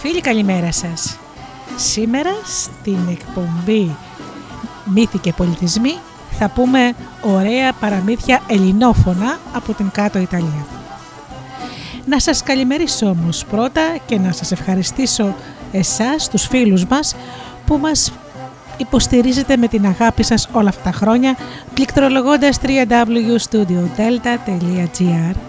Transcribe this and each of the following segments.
Φίλοι, καλημέρα σας. Σήμερα στην εκπομπή Μύθοι και Πολιτισμοί θα πούμε ωραία παραμύθια ελληνόφωνα από την κάτω Ιταλία. Να σας καλημερίσω όμως πρώτα και να σας ευχαριστήσω εσάς, τους φίλους μας που μας υποστηρίζετε με την αγάπη σας όλα αυτά τα χρόνια πληκτρολογώντας www.studiodelta.gr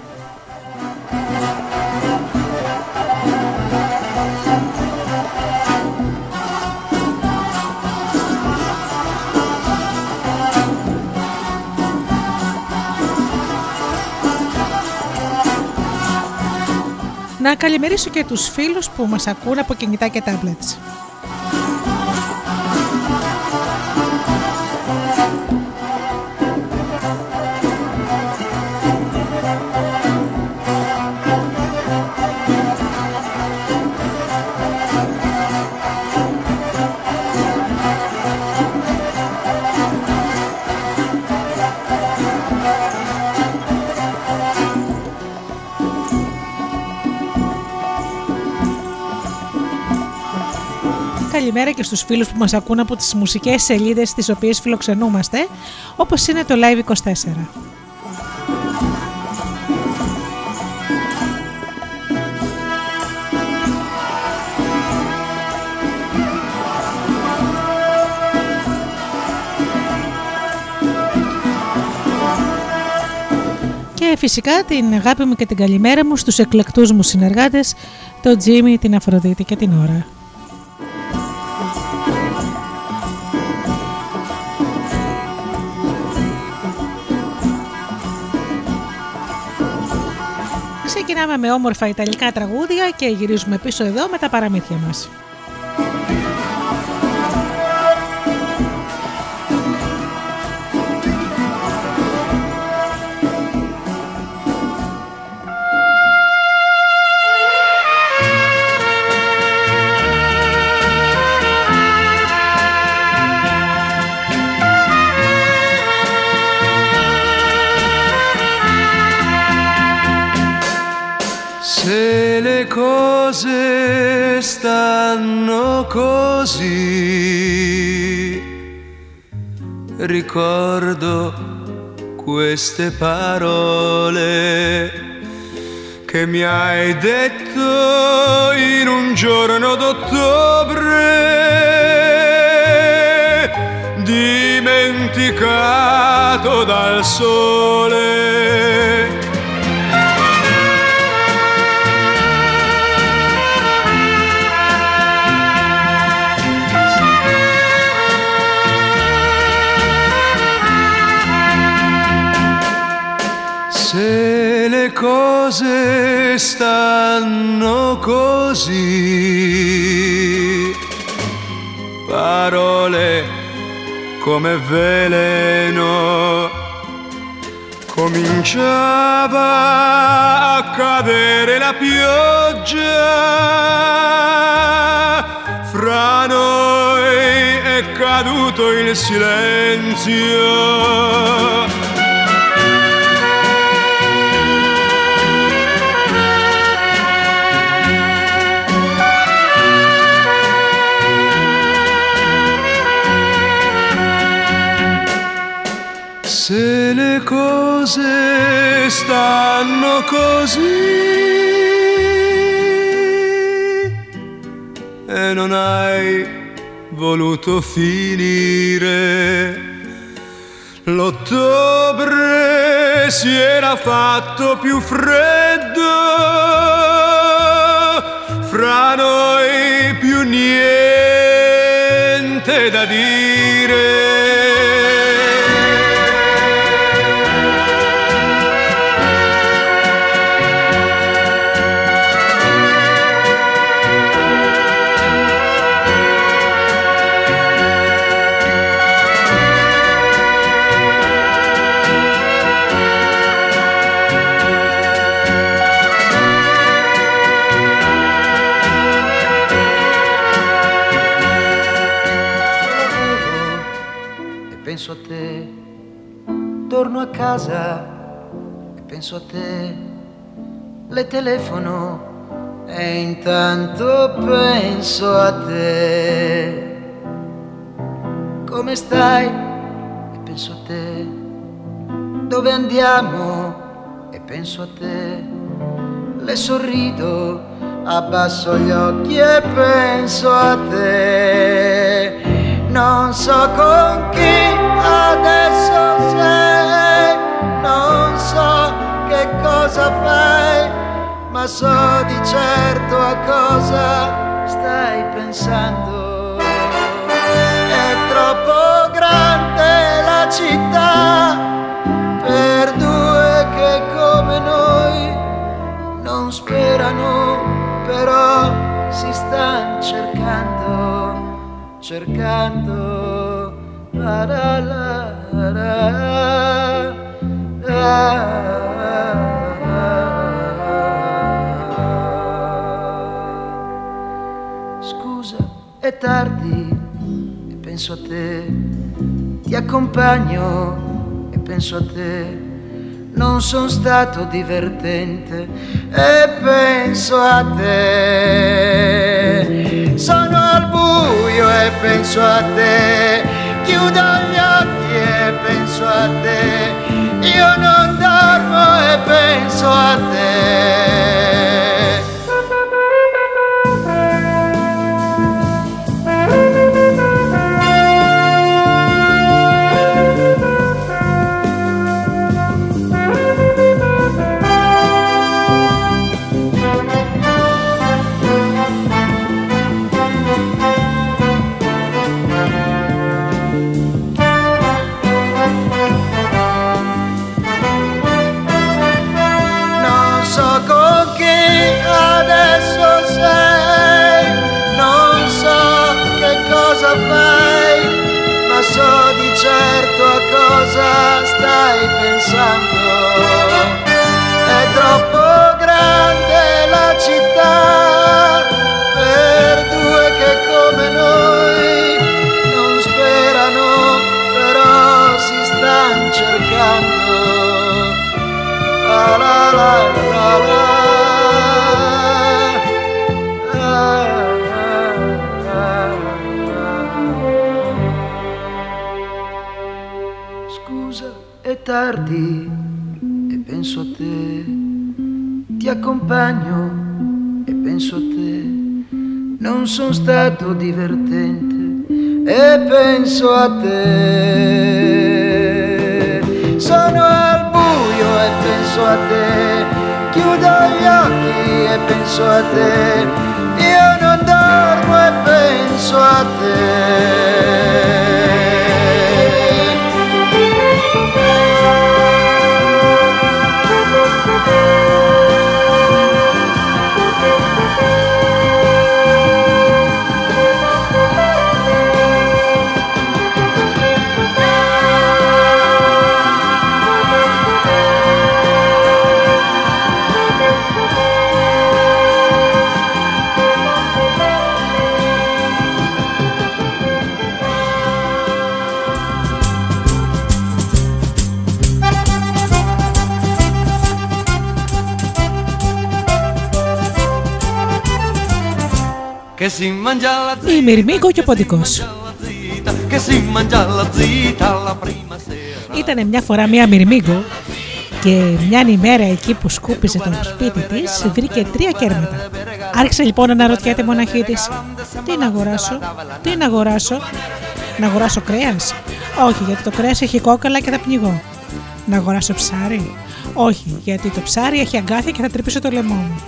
Να καλημερίσω και τους φίλους που μας ακούν από κινητά και tablets. Καλημέρα και στους φίλους που μας ακούν από τις μουσικές σελίδες τις οποίες φιλοξενούμαστε, όπως είναι το Live24. Και φυσικά την αγάπη μου και την καλημέρα μου στους εκλεκτούς μου συνεργάτες, τον Τζίμι, την Αφροδίτη και την Ωρα. Ξεκινάμε με όμορφα ιταλικά τραγούδια και γυρίζουμε πίσω εδώ με τα παραμύθια μας. Ricordo queste parole che mi hai detto in un giorno d'ottobre, dimenticato dal sole cose stanno così. Parole come veleno. Cominciava a cadere la pioggia. Fra noi è caduto il silenzio se le cose stanno così e non hai voluto finire. L'ottobre si era fatto più freddo, fra noi più niente da dire. Casa e penso a te, le telefono e intanto penso a te. Come stai? E penso a te. Dove andiamo? E penso a te. Le sorrido, abbasso gli occhi e penso a te. Non so con chi adesso sei, cosa fai, ma so di certo a cosa stai pensando. È troppo grande la città per due che come noi non sperano, però si stanno cercando, cercando. La, la, la, Scusa, è tardi e penso a te, ti accompagno e penso a te. Non sono stato divertente e penso a te. Sono al buio e penso a te. Chiudo gli occhi e penso a te. Io non dormo e penso a te. Città per due che come noi non sperano, però si stanno cercando. La la la la la. Scusa, è tardi e penso a te. Ti accompagno penso a te. Non sono stato divertente e penso a te. Sono al buio e penso a te. Chiudo gli occhi e penso a te. Io non dormo e penso a te. che si zita la prima sera. Ήταν μια φορά μια Μυρμήγκο Και μια ημέρα εκεί που σκούπιζε το σπίτι της, βρήκε τρία κέρματα. Άρχισε λοιπόν να αναρωτιέται μοναχή της: Τι να αγοράσω, τι να αγοράσω, να αγοράσω κρέας. Όχι, γιατί το κρέας έχει κόκαλα και θα πνιγώ. Να αγοράσω ψάρι. Όχι, γιατί το ψάρι έχει αγκάθια και θα τρυπήσω το λαιμό μου.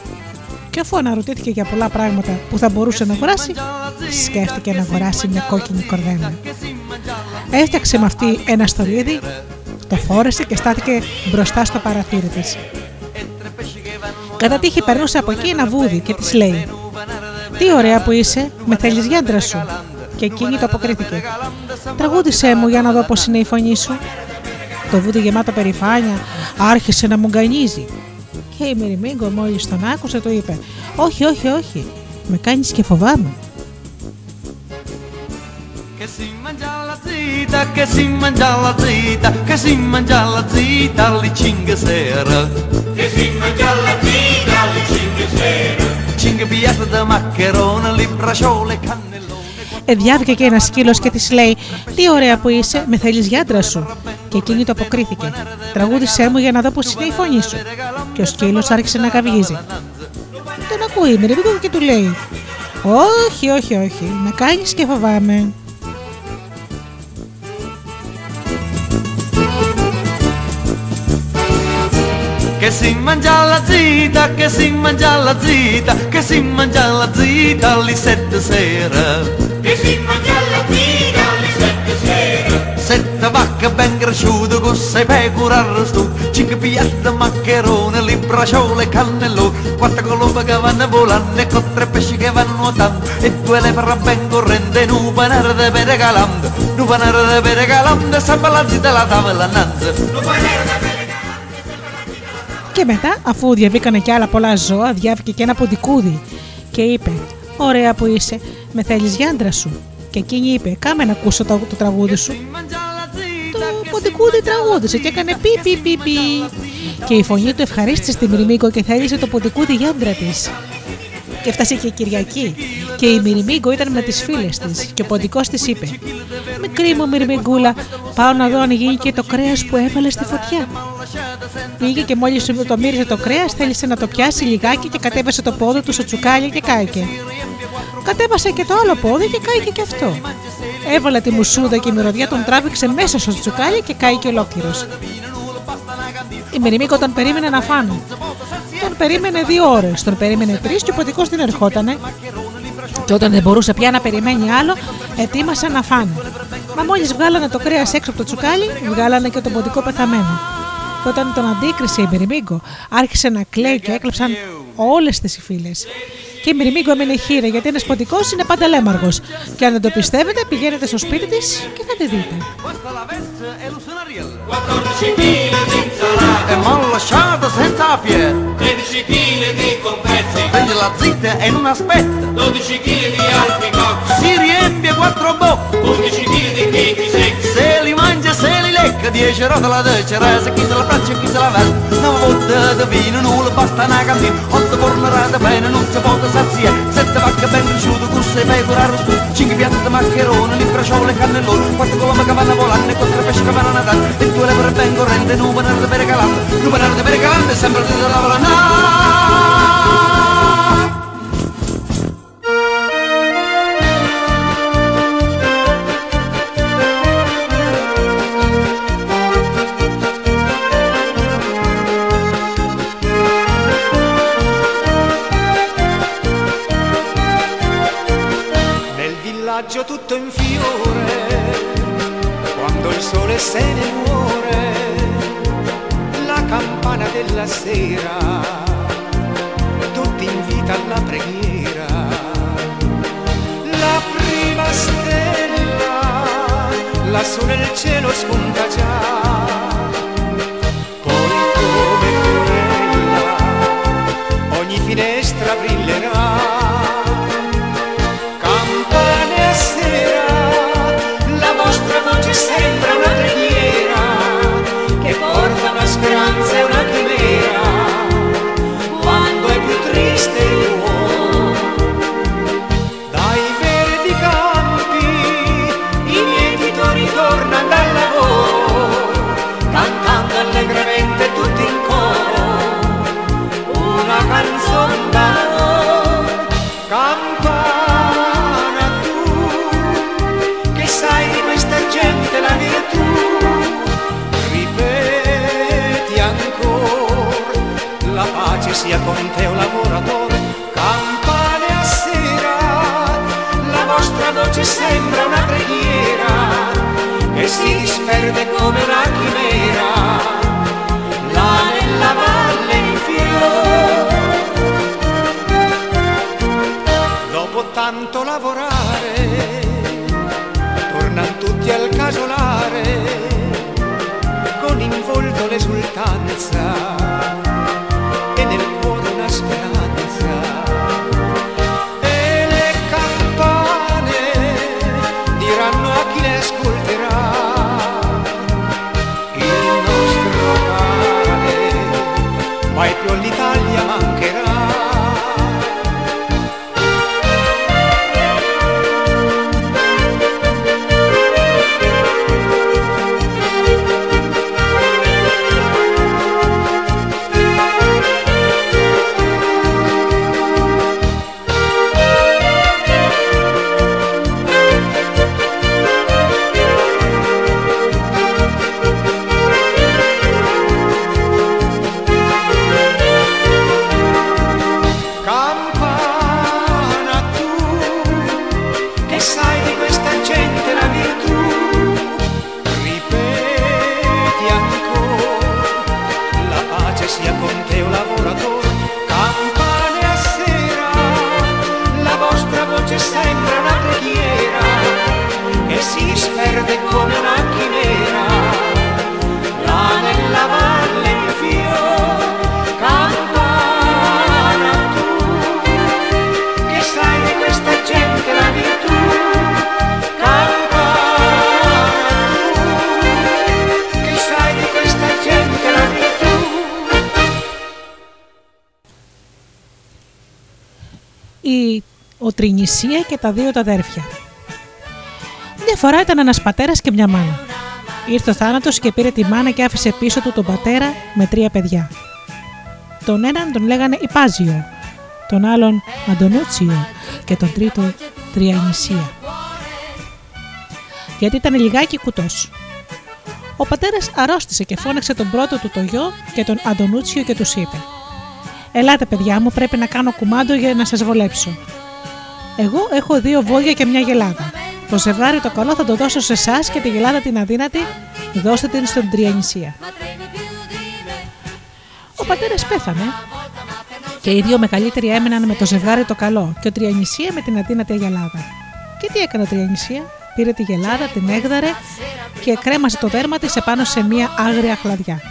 Και αφού αναρωτήθηκε για πολλά πράγματα που θα μπορούσε να αγοράσει, σκέφτηκε να αγοράσει μια κόκκινη κορδέλα. Έφτιαξε με αυτή ένα στολίδι, το φόρεσε και στάθηκε μπροστά στο παραθύρι της. Κατά τύχη περνούσε από εκεί ένα βούδι και της λέει: Τι ωραία που είσαι, με θέλεις γιάντρα σου. Και εκείνη το αποκρίθηκε: Τραγούδισέ μου για να δω πώς είναι η φωνή σου. Το βούδι γεμάτο περηφάνεια άρχισε να μου γκανίζει. Και η Μυριμίγκο μόλι τον άκουσε το είπε: Όχι, όχι, όχι, με κάνεις και φοβάμαι. Che si mangia la zita, che si mangia la zita, che si mangia la zita alle 5 sera. Che si mangia la zita alle 5 sera. 5 piatti di maccherone, li bracciole, cannellone. Ε, διάβηκε και ένας σκύλος και της λέει: Τι ωραία που είσαι, με θέλεις γιάντρα σου. Και εκείνη το αποκρίθηκε: Τραγούδισέ μου για να δω πώς είναι η φωνή σου. Και ο σκύλο άρχισε να καυγίζει. Τον ακούει η Μυριμίγκο και του λέει: Όχι, όχι, όχι, με κάνει και φοβάμαι. Che si mangia la zita, che si mangia la zita, che si mangia la zita alle 7 sera. Che si mangia la zita alle 7 sera. Sette vacche ben cresciute con sei pecore arrostù Cinque piatti di maccherone, li bracciole, cannellone Quattro colombe che vanno volando e con tre pesci che vanno nuotando E due lepre ben corrente, un panare di pere calando Un panare di pere calando e sempre la zita la tavola annanzi Και μετά, αφού διαβήκανε κι άλλα πολλά ζώα, διάβηκε και ένα ποντικούδι και είπε: Ωραία που είσαι, με θέλει γιάντρα σου. Και εκείνη είπε: Κάμε να ακούσω το, το τραγούδι σου. Το ποντικούδι τραγούδισε και έκανε πι πι πι πι. Και η φωνή του ευχαρίστησε τη Μυριμίγκο και θέλησε το ποντικούδι γιάντρα της. Και έφτασε και η Κυριακή. Και η Μυριμίγκο ήταν με τις φίλες της. Και ο ποντικός της είπε: Μικρή μου Μυριμιγκούλα, πάω να δω αν γίνει και το κρέας που έβαλε στη φωτιά. Πήγε και μόλις το μύριζε το κρέας, θέλησε να το πιάσει λιγάκι και κατέβασε το πόδι του στο τσουκάλι και κάηκε. Κατέβασε και το άλλο πόδι και κάηκε και αυτό. Έβαλε τη μουσούδα και η μυρωδιά τον τράβηξε μέσα στο τσουκάλι και κάηκε ολόκληρος. Η Μυριμίκο τον περίμενε να φάνε. Τον περίμενε δύο ώρες, τον περίμενε τρεις και ο ποτικό δεν ερχότανε. Και όταν δεν μπορούσε πια να περιμένει άλλο, ετοίμασαν να φάνε. Μα μόλις βγάλανε το κρέας έξω από το τσουκάλι, βγάλανε και τον ποντικό πεθαμένο. Και όταν τον αντίκρισε η Μυριμίγκο, άρχισε να κλαίει και έκλεψαν όλες τις φίλες. Και η μυρμήγκωμη είναι γιατί ένας σποντικό είναι πάντα λέμαργκο. Και αν δεν το πιστεύετε, πηγαίνετε στο σπίτι της και θα τη δείτε. Lecca, dieci rotelle di ceresa, chi se la braccia e chi se la veste. Una botte di vino, le basta una cantina, otto fornerate bene, non si può saziare. Sette vacche ben cresciute, con sei pecore arrosto, cinque piatti di maccherone, li bracciole e cannellone, quattro colombe che vanno volando e quattro pesci che vanno a natare, e due lepre ben corrente, un panare di pere calante, un panare di pere calante, sempre di la volana. Villaggio tutto in fiore, quando il sole se ne muore, la campana della sera, tutti invita alla preghiera. La prima stella, lassù nel cielo spunta già, poi come quella, ogni finestra brillerà. Τα δύο τα αδέρφια. Μια φορά ήταν ένας πατέρας και μια μάνα. Ήρθε ο θάνατος και πήρε τη μάνα και άφησε πίσω του τον πατέρα με τρία παιδιά. Τον έναν τον λέγανε Υπάζιο, τον άλλον Αντωνούτσιο και τον τρίτο Τριανησία. Γιατί ήταν λιγάκι κουτός. Ο πατέρας αρρώστησε και φώναξε τον πρώτο του το γιο και τον Αντωνούτσιο και τους είπε: Ελάτε, παιδιά μου, πρέπει να κάνω κουμάντο για να σας βολέψω. Εγώ έχω δύο βόλια και μια γελάδα. Το ζευγάρι το καλό θα το δώσω σε εσάς και τη γελάδα την αδύνατη δώστε την στον Τριανησία. Ο πατέρας πέθανε και οι δύο μεγαλύτεροι έμεναν με το ζευγάρι το καλό και ο Τριανησία με την αδύνατη γελάδα. Και τι έκανε ο Τριανησία, πήρε τη γελάδα, την έγδαρε και κρέμασε το δέρμα της επάνω σε μια άγρια χλαδιά.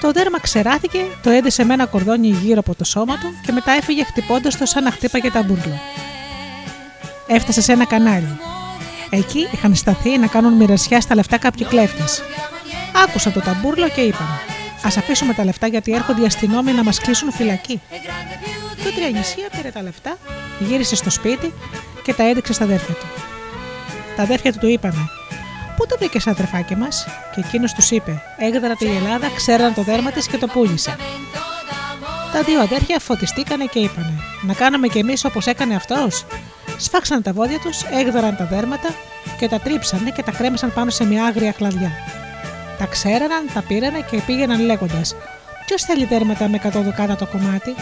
Το δέρμα ξεράθηκε, το έδεσε με ένα κορδόνι γύρω από το σώμα του και μετά έφυγε χτυπώντας το σαν να χτύπαγε τα μπουρλο. Έφτασε σε ένα κανάλι. Εκεί είχαν σταθεί να κάνουν μοιρασιά στα λεφτά κάποιοι κλέφτες. Άκουσαν το ταμπούρλο και είπαν: Α αφήσουμε τα λεφτά γιατί έρχονται οι αστυνόμοι να μας κλείσουν φυλακή. Και ο Τριανησία πήρε τα λεφτά, γύρισε στο σπίτι και τα έδειξε στα αδέρφια του. Τα αδέρφια του του είπανε: Πού το βρήκες, αδερφάκι μας, και εκείνος τους είπε: Έγδρα τη Ελλάδα, ξέραν το δέρμα της και το πούλησε. Τα δύο αδέρφια φωτιστήκανε και είπανε: Να κάνουμε κι εμείς όπως έκανε αυτός. Σφάξαν τα βόδια τους, έγδραν τα δέρματα και τα τρίψανε και τα κρέμασαν πάνω σε μια άγρια κλαδιά. Τα ξέραναν, τα πήρανε και πήγαιναν λέγοντας: Ποιος θέλει δέρματα με 100 δουκάτα το κομμάτι;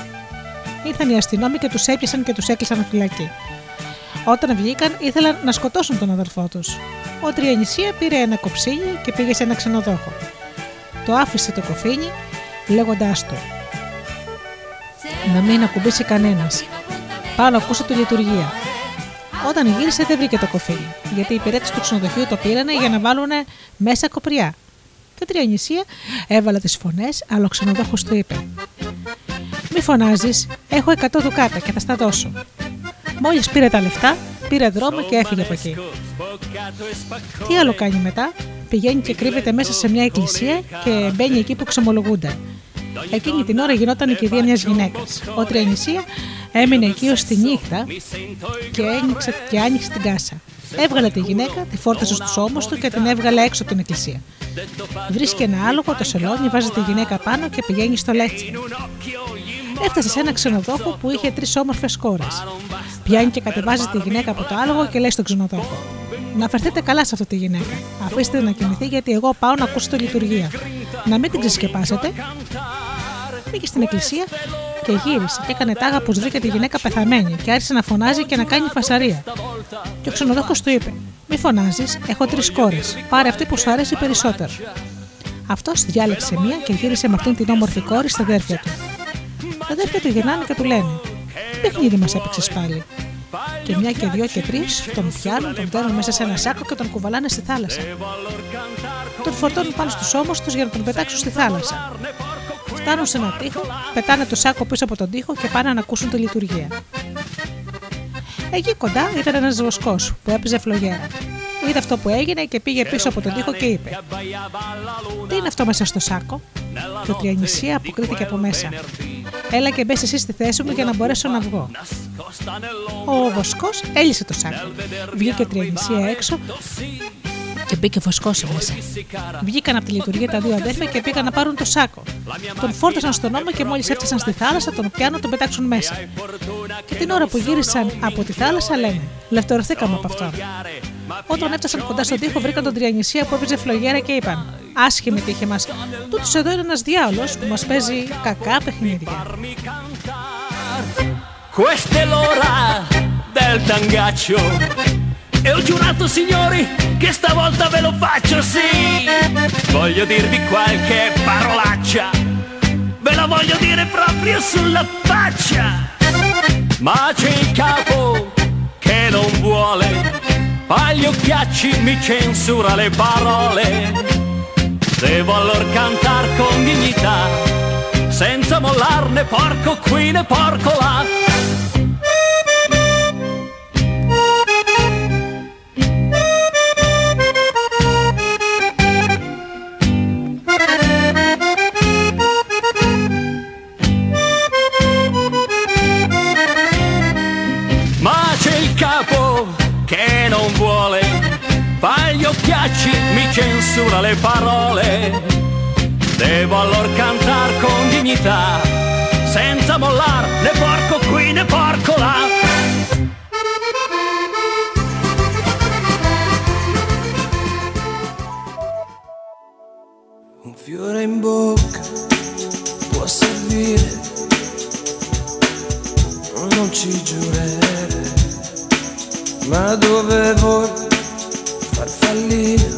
Ήρθαν οι αστυνόμοι και τους έπιασαν και τους έκλεισαν φυλακή. Όταν βγήκαν, ήθελαν να σκοτώσουν τον αδερφό τους. Ο Τριανησία πήρε ένα κοψίλι και πήγε σε ένα ξενοδόχο. Το άφησε το κοφίνι, λέγοντάς του: Να μην ακουμπήσει κανένας. Πάω να ακούσω τη λειτουργία. Όταν γύρισε, δεν βρήκε το κοφίνι, γιατί οι υπηρέτε του ξενοδοχείου το πήρανε για να βάλουν μέσα κοπριά. Και ο Τριανησία έβαλε τις φωνές, αλλά ο ξενοδόχος του είπε: Μη φωνάζεις, έχω 100 δουκάτα και θα στα δώσω. Μόλις πήρε τα λεφτά, πήρε δρόμο και έφυγε από εκεί. Τι άλλο κάνει μετά, πηγαίνει και κρύβεται μέσα σε μια εκκλησία και μπαίνει εκεί που ξεμολογούνται. Εκείνη την ώρα γινόταν η κηδεία μιας γυναίκας. Ο Τριανησία έμεινε εκεί ως τη νύχτα και, άνοιξε, και άνοιξε την κάσα. Έβγαλε τη γυναίκα, τη φόρτασε στους ώμους του και την έβγαλε έξω από την εκκλησία. Βρίσκει ένα άλογο, το σελόνι, βάζει τη γυναίκα πάνω και πηγαίνει στο λέτσι. Έφτασε σε ένα ξενοδόχο που είχε τρεις όμορφες κόρες. Πιάνει και κατεβάζει τη γυναίκα από το άλογο και λέει στον ξενοδόχο: Να φερθείτε καλά σε αυτή τη γυναίκα. Αφήστε να κοιμηθεί γιατί εγώ πάω να ακούσω τη λειτουργία. Να μην την ξεσκεπάσετε. Πήγε στην εκκλησία και γύρισε και έκανε τάγα πω βρήκε τη γυναίκα πεθαμένη και άρχισε να φωνάζει και να κάνει φασαρία. Και ο ξενοδόχος του είπε: Μη φωνάζεις, έχω τρεις κόρες. Πάρε αυτή που σου αρέσει περισσότερο. Αυτός διάλεξε μία και γύρισε με αυτήν την όμορφη κόρη στα αδέρφια του. Τα αδέρφια του γυρνάνε και του λένε: Τι παιχνίδι μας έπαιξες πάλι. Και μια και δυο και τρεις τον πιάνουν, τον παίρνουν μέσα σε ένα σάκο και τον κουβαλάνε στη θάλασσα. Τον φορτώνουν πάνω στους ώμους τους για να τον πετάξουν στη θάλασσα. Φτάνουν σε ένα τοίχο, πετάνε το σάκο πίσω από τον τοίχο και πάνε να ακούσουν τη λειτουργία. Εκεί κοντά ήταν ένας βοσκός που έπαιζε φλογέρα. Είδε αυτό που έγινε και πήγε πίσω από τον τοίχο και είπε: Τι είναι αυτό μέσα στο σάκο; Και ο Τριανισία αποκρίθηκε από μέσα. Έλα και μπες εσύ στη θέση μου για να μπορέσω να βγω. Ο βοσκός έλυσε το σάκο. Βγήκε Τριανισία έξω και μπήκε φωσκό μέσα. Βγήκαν από τη λειτουργία τα δύο αδέρφια και πήγαν να πάρουν το σάκο. Τον φόρτωσαν στον ώμο και μόλις έφτασαν στη θάλασσα, τον πιάνουν τον πετάξουν μέσα. Και την ώρα που γύρισαν από τη θάλασσα λένε: Λευτορωθήκαμε από αυτό. Όταν έφτασαν κοντά στον τοίχο, βρήκαν τον Τριανισία που έπαιζε φλογέρα και είπαν: Άσχημη τύχη μα. Τούτο εδώ είναι ένα διάολο που μα παίζει κακά παιχνίδια. Questa è l'ora del tangaccio. E ho giurato signori che stavolta ve lo faccio, sì. Voglio dirvi qualche parolaccia. Ve la voglio dire proprio sulla faccia. Ma c'è il capo che non vuole. Fa gli occhiacci, mi censura le parole. Devo allora cantar con dignità. Senza mollarne porco qui né porco là. Che non vuole, fa gli occhiacci, mi censura le parole. Devo allora cantar con dignità, senza mollar né porco qui né porco là. Un fiore in bocca può servire, non ci giurerei, ma dove vuoi far fallire,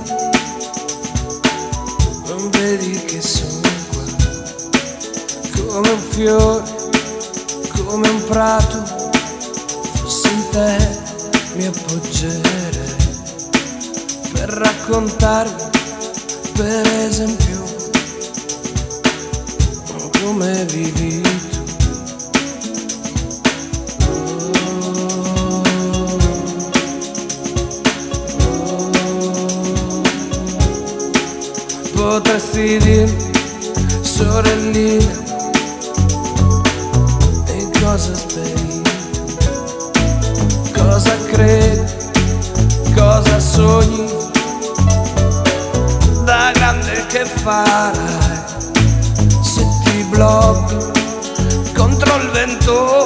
non vedi che sono qua, come un fiore, come un prato, fossi in te mi appoggerei. Per raccontarmi per esempio come vivi Potresti dirmi, sorellina, in cosa speri, cosa credi, cosa sogni, da grande che farai? Se ti blocchi contro il vento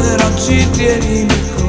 per oggi tienimi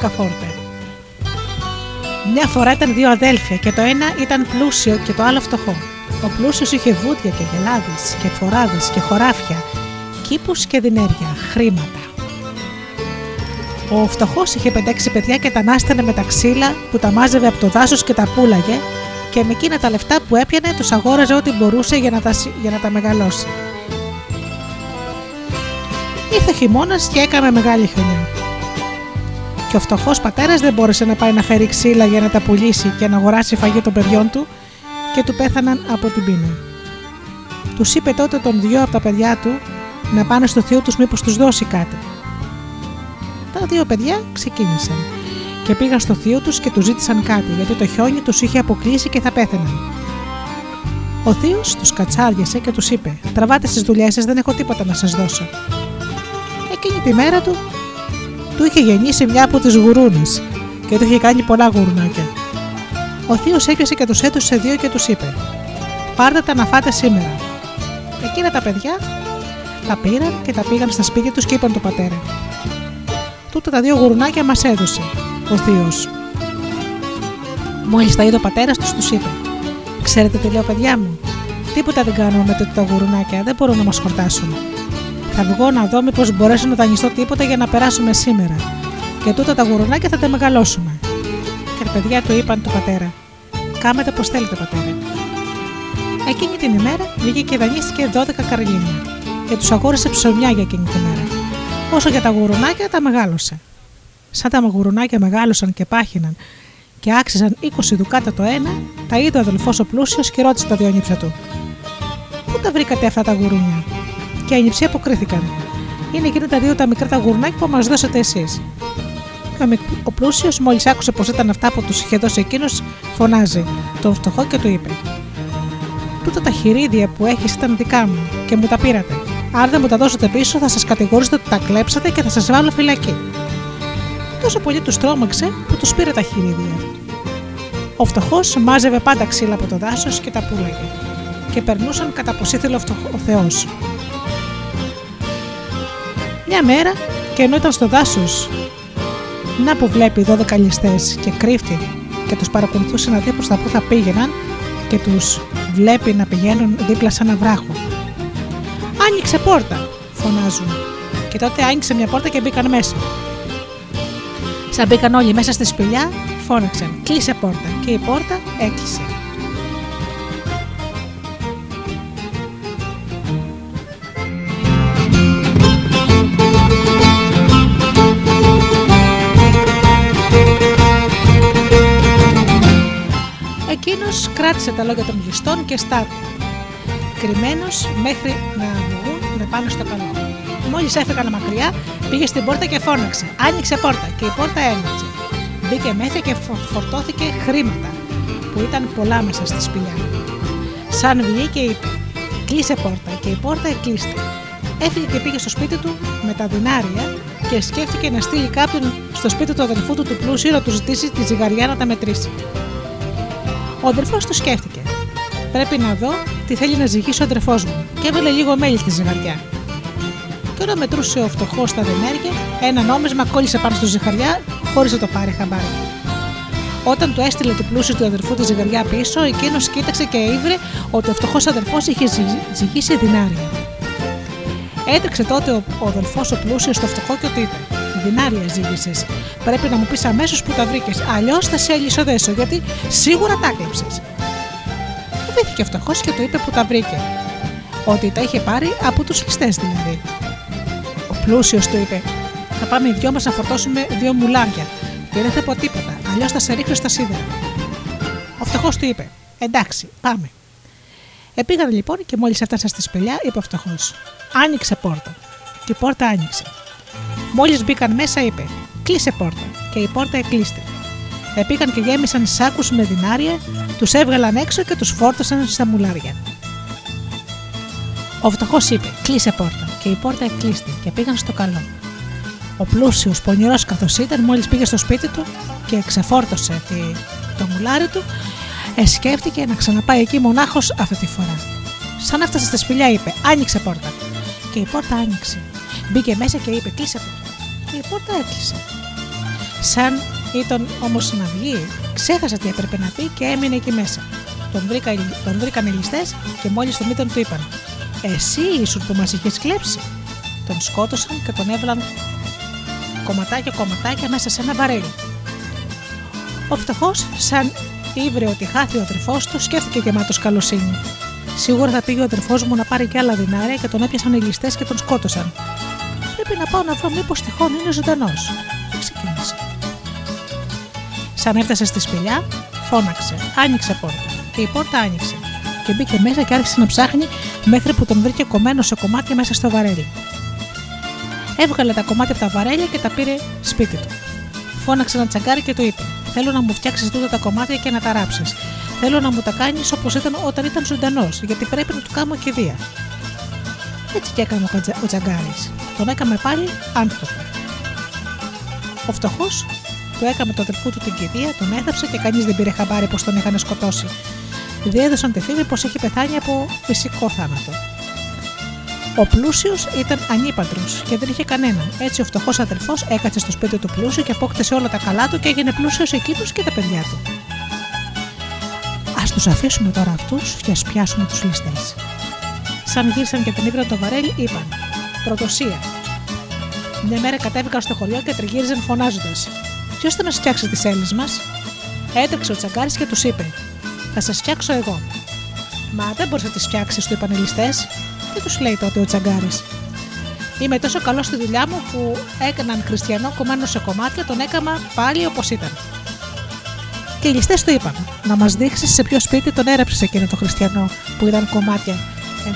χωριό Ροκαφόρτε. Μια φορά ήταν δύο αδέλφια και το ένα ήταν πλούσιο και το άλλο φτωχό. Ο πλούσιος είχε βούτια και γελάδες και φοράδες και χωράφια, κήπους και δινέρια, χρήματα. Ο φτωχός είχε 5-6 παιδιά και τα νάστανε με τα ξύλα που τα μάζευε από το δάσος και τα πούλαγε και με εκείνα τα λεφτά που έπιανε τους αγόραζε ό,τι μπορούσε για να τα, συ- για να τα μεγαλώσει. Ήρθε χειμώνας και έκαμε μεγάλη χρονιά. Και ο φτωχός πατέρας δεν μπόρεσε να πάει να φέρει ξύλα για να τα πουλήσει και να αγοράσει φαγή των παιδιών του και του πέθαναν από την πείνα. Τους είπε τότε τον δυο από τα παιδιά του να πάνε στο θείο τους μήπως τους δώσει κάτι. Τα δύο παιδιά ξεκίνησαν και πήγαν στο θείο τους και τους ζήτησαν κάτι γιατί το χιόνι τους είχε αποκλείσει και θα πέθαιναν. Ο θείο τους κατσάριασε και τους είπε: Τραβάτε στις δουλειές σας, δεν έχω τίποτα να σας δώσω. Εκείνη τη μέρα του του είχε γεννήσει μια από τις γουρούνες και του είχε κάνει πολλά γουρνάκια. Ο θείος έπιασε και τους έτωσε σε δύο και τους είπε: Πάρτε τα να φάτε σήμερα. Εκείνα τα παιδιά τα πήραν και τα πήγαν στα σπίτια τους και είπαν του πατέρα: Τούτα τα δύο γουρνάκια μας έδωσε ο θείος. Μόλις τα είδε ο πατέρας τους, τους είπε: Ξέρετε τι λέω, παιδιά μου, τίποτα δεν κάνουμε με τούτα τα γουρνάκια, δεν μπορούν να μας χορτάσουν. Θα βγω να δω μήπως μπορέσω να δανειστώ τίποτα για να περάσουμε σήμερα. Και τούτα τα γουρουνάκια θα τα μεγαλώσουμε. Και τα παιδιά του είπαν του πατέρα: Κάμετε πώ θέλετε, πατέρα. Εκείνη την ημέρα βγήκε και δανείστηκε 12 καρλίνια και τους αγόρισε ψωμιά για εκείνη την μέρα. Όσο για τα γουρουνάκια τα μεγάλωσε. Σαν τα γουρουνάκια μεγάλωσαν και πάχυναν και άξιζαν 20 δουκάτα το ένα, τα είδε ο αδελφός ο πλούσιος και ρώτησε τα δύο νύψια του: Πού τα βρήκατε αυτά τα γουρούνια, και οι νυψιοί αποκρίθηκαν. Είναι εκείνα τα δύο τα μικρά τα γουρνάκια που μας δώσατε εσείς. Και ο, μικ- ο πλούσιος, μόλις άκουσε πως ήταν αυτά που τους είχε δώσει εκείνος, φωνάζει τον φτωχό και του είπε: Τούτα τα χειρίδια που έχεις ήταν δικά μου και μου τα πήρατε. Αν δεν μου τα δώσετε πίσω, θα σας κατηγορήσετε ότι τα κλέψατε και θα σας βάλω φυλακή. Τόσο πολύ τους τρόμαξε που τους πήρε τα χειρίδια. Ο φτωχός μάζευε πάντα ξύλα από το δάσος και τα πούλαγε. Και περνούσαν κατά πως ήθελε ο, φτωχ- ο Θεός. Μια μέρα και ενώ ήταν στο δάσος, να που βλέπει 12 ληστέ και κρύφτει και τους παρακολουθούσε να δει προς τα που θα πήγαιναν και τους βλέπει να πηγαίνουν δίπλα σε ένα βράχο. Άνοιξε πόρτα, φωνάζουν. Και τότε άνοιξε μια πόρτα και μπήκαν μέσα. Σαν μπήκαν όλοι μέσα στη σπηλιά, φώναξαν: Κλείσε πόρτα. Και η πόρτα έκλεισε. Κράτησε τα λόγια των ληστών και στάθηκε. Κρυμμένο μέχρι να βγουν να πάνε στο καλό. Μόλις έφυγαν μακριά, πήγε στην πόρτα και φώναξε. Άνοιξε πόρτα και η πόρτα ένοιξε. Μπήκε μέσα και φο- φορτώθηκε χρήματα που ήταν πολλά μέσα στη σπηλιά. Σαν βγήκε είπε: Κλείσε πόρτα και η πόρτα εκλείστη. Έφυγε και πήγε στο σπίτι του με τα δινάρια και σκέφτηκε να στείλει κάποιον στο σπίτι του αδελφού του του πλούσιου να του ζητήσει τη ζυγαριά να τα μετρήσει. Ο αδερφός του σκέφτηκε. Πρέπει να δω τι θέλει να ζυγίσει ο αδερφός μου, και έβαλε λίγο μέλι στη ζυγαριά. Και όταν μετρούσε ο φτωχός τα δενέρια, ένα νόμισμα κόλλησε πάνω στο ζυγαριά χωρίς να το πάρει χαμπάρι. Όταν του έστειλε του πλούσιου του αδερφού τη ζυγαριά πίσω, εκείνος κοίταξε και ήβρε ότι ο φτωχός αδερφός είχε ζυ- ζυγίσει δινάρια. Έτρεξε τότε ο, ο αδελφό ο πλούσιος στο φτωχό και του είπε: Δινάρια ζήγησες. Πρέπει να μου πεις αμέσως που τα βρήκες. Αλλιώς θα σε ελισοδέσω, γιατί σίγουρα τα έκλεψε. Φοβήθηκε ο φτωχός και του είπε που τα βρήκε. Ότι τα είχε πάρει από τους ληστέ δηλαδή. Ο πλούσιος του είπε: Θα πάμε οι δυο μας να φορτώσουμε δύο μουλάρια και δεν θα πω τίποτα, αλλιώς θα σε ρίχνω στα σίδερα. Ο φτωχός του είπε: Εντάξει, πάμε. Επήγαν λοιπόν και μόλις έφτασαν στη σπηλιά, είπε ο φτωχός: Άνοιξε πόρτα. Και η πόρτα άνοιξε. Μόλις μπήκαν μέσα, είπε: Κλείσε πόρτα. Και η πόρτα εκλείστη. Επήγαν και γέμισαν σάκους με δινάρια, τους έβγαλαν έξω και τους φόρτωσαν στα μουλάρια. Ο φτωχός είπε: Κλείσε πόρτα. Και η πόρτα εκλείστη και πήγαν στο καλό. Ο πλούσιος, πονηρός καθώς ήταν, μόλις πήγε στο σπίτι του και ξεφόρτωσε τη, το μουλάρι του, εσκέφτηκε να ξαναπάει εκεί μονάχος αυτή τη φορά. Σαν έφτασε στη σπηλιά, είπε: Άνοιξε πόρτα. Και η πόρτα άνοιξε. Μπήκε μέσα και είπε: Κλείσε πόρτα. Και η πόρτα έκλεισε. Σαν ήταν όμως να βγει, ξέχασε τι έπρεπε να πει και έμεινε εκεί μέσα. Τον, βρήκα, τον βρήκαν οι ληστές και μόλις τον είδαν του είπαν: Εσύ ήσουν που μας είχες κλέψει. Τον σκότωσαν και τον έβαλαν κομματάκια κομματάκια μέσα σε ένα βαρέλι. Ο φτωχός, σαν ήβρε ότι χάθη ο αδερφός του, σκέφτηκε γεμάτος καλοσύνη. Σίγουρα θα πήγε ο αδερφός μου να πάρει κι άλλα δινάρια και τον έπιασαν οι ληστές και τον σκότωσαν. Πρέπει να πάω να βρω μήπως τυχόν είναι ζωντανός. Και ξεκίνησε. Σαν έφτασε στη σπηλιά, φώναξε, άνοιξε πόρτα. Και η πόρτα άνοιξε. Και μπήκε μέσα και άρχισε να ψάχνει μέχρι που τον βρήκε κομμένο σε κομμάτια μέσα στο βαρέλι. Έβγαλε τα κομμάτια από τα βαρέλια και τα πήρε σπίτι του. Φώναξε ένα τσαγκάρι και του είπε: Θέλω να μου φτιάξεις τούτα τα κομμάτια και να τα ράψεις. Θέλω να μου τα κάνεις όπως ήταν όταν ήταν ζωντανός, γιατί πρέπει να του κάνω κηδεία. Έτσι και έκανε ο, ο τσαγκάρι. Τον έκαμε πάλι άνθρωπο. Ο φτωχός του έκαμε το αδερφού του την κηδεία, τον έθαψε και κανείς δεν πήρε χαμπάρι πως τον είχαν σκοτώσει. Διέδωσαν τη φήμη πως έχει πεθάνει από φυσικό θάνατο. Ο πλούσιος ήταν ανύπαντρος και δεν είχε κανέναν. Έτσι ο φτωχός αδερφός έκατσε στο σπίτι του πλούσιου και απόκτησε όλα τα καλά του και έγινε πλούσιος εκείνος και τα παιδιά του. Α τους αφήσουμε τώρα αυτούς και ας πιάσουμε τους ληστές. Σαν γύρισαν και την ύβρα το βαρέλι, είπαν: Πρωτοσία. Μια μέρα κατέβηκαν στο χωριό και τριγύριζαν φωνάζοντας: Ποιος θα μας φτιάξει τις έλλε μας; Έτρεξε ο τσαγκάρης και τους είπε: Θα σας φτιάξω εγώ. Μα δεν μπορείς να τις φτιάξεις, του είπαν οι ληστές. Τι τους λέει τότε ο τσαγκάρης. Είμαι τόσο καλός στη δουλειά μου που έκαναν χριστιανό κομμένο σε κομμάτια, τον έκαμα πάλι όπως ήταν. Και οι ληστές του είπαν: Να μας δείξεις σε ποιο σπίτι τον έραψε εκείνο το χριστιανό που ήταν κομμάτια,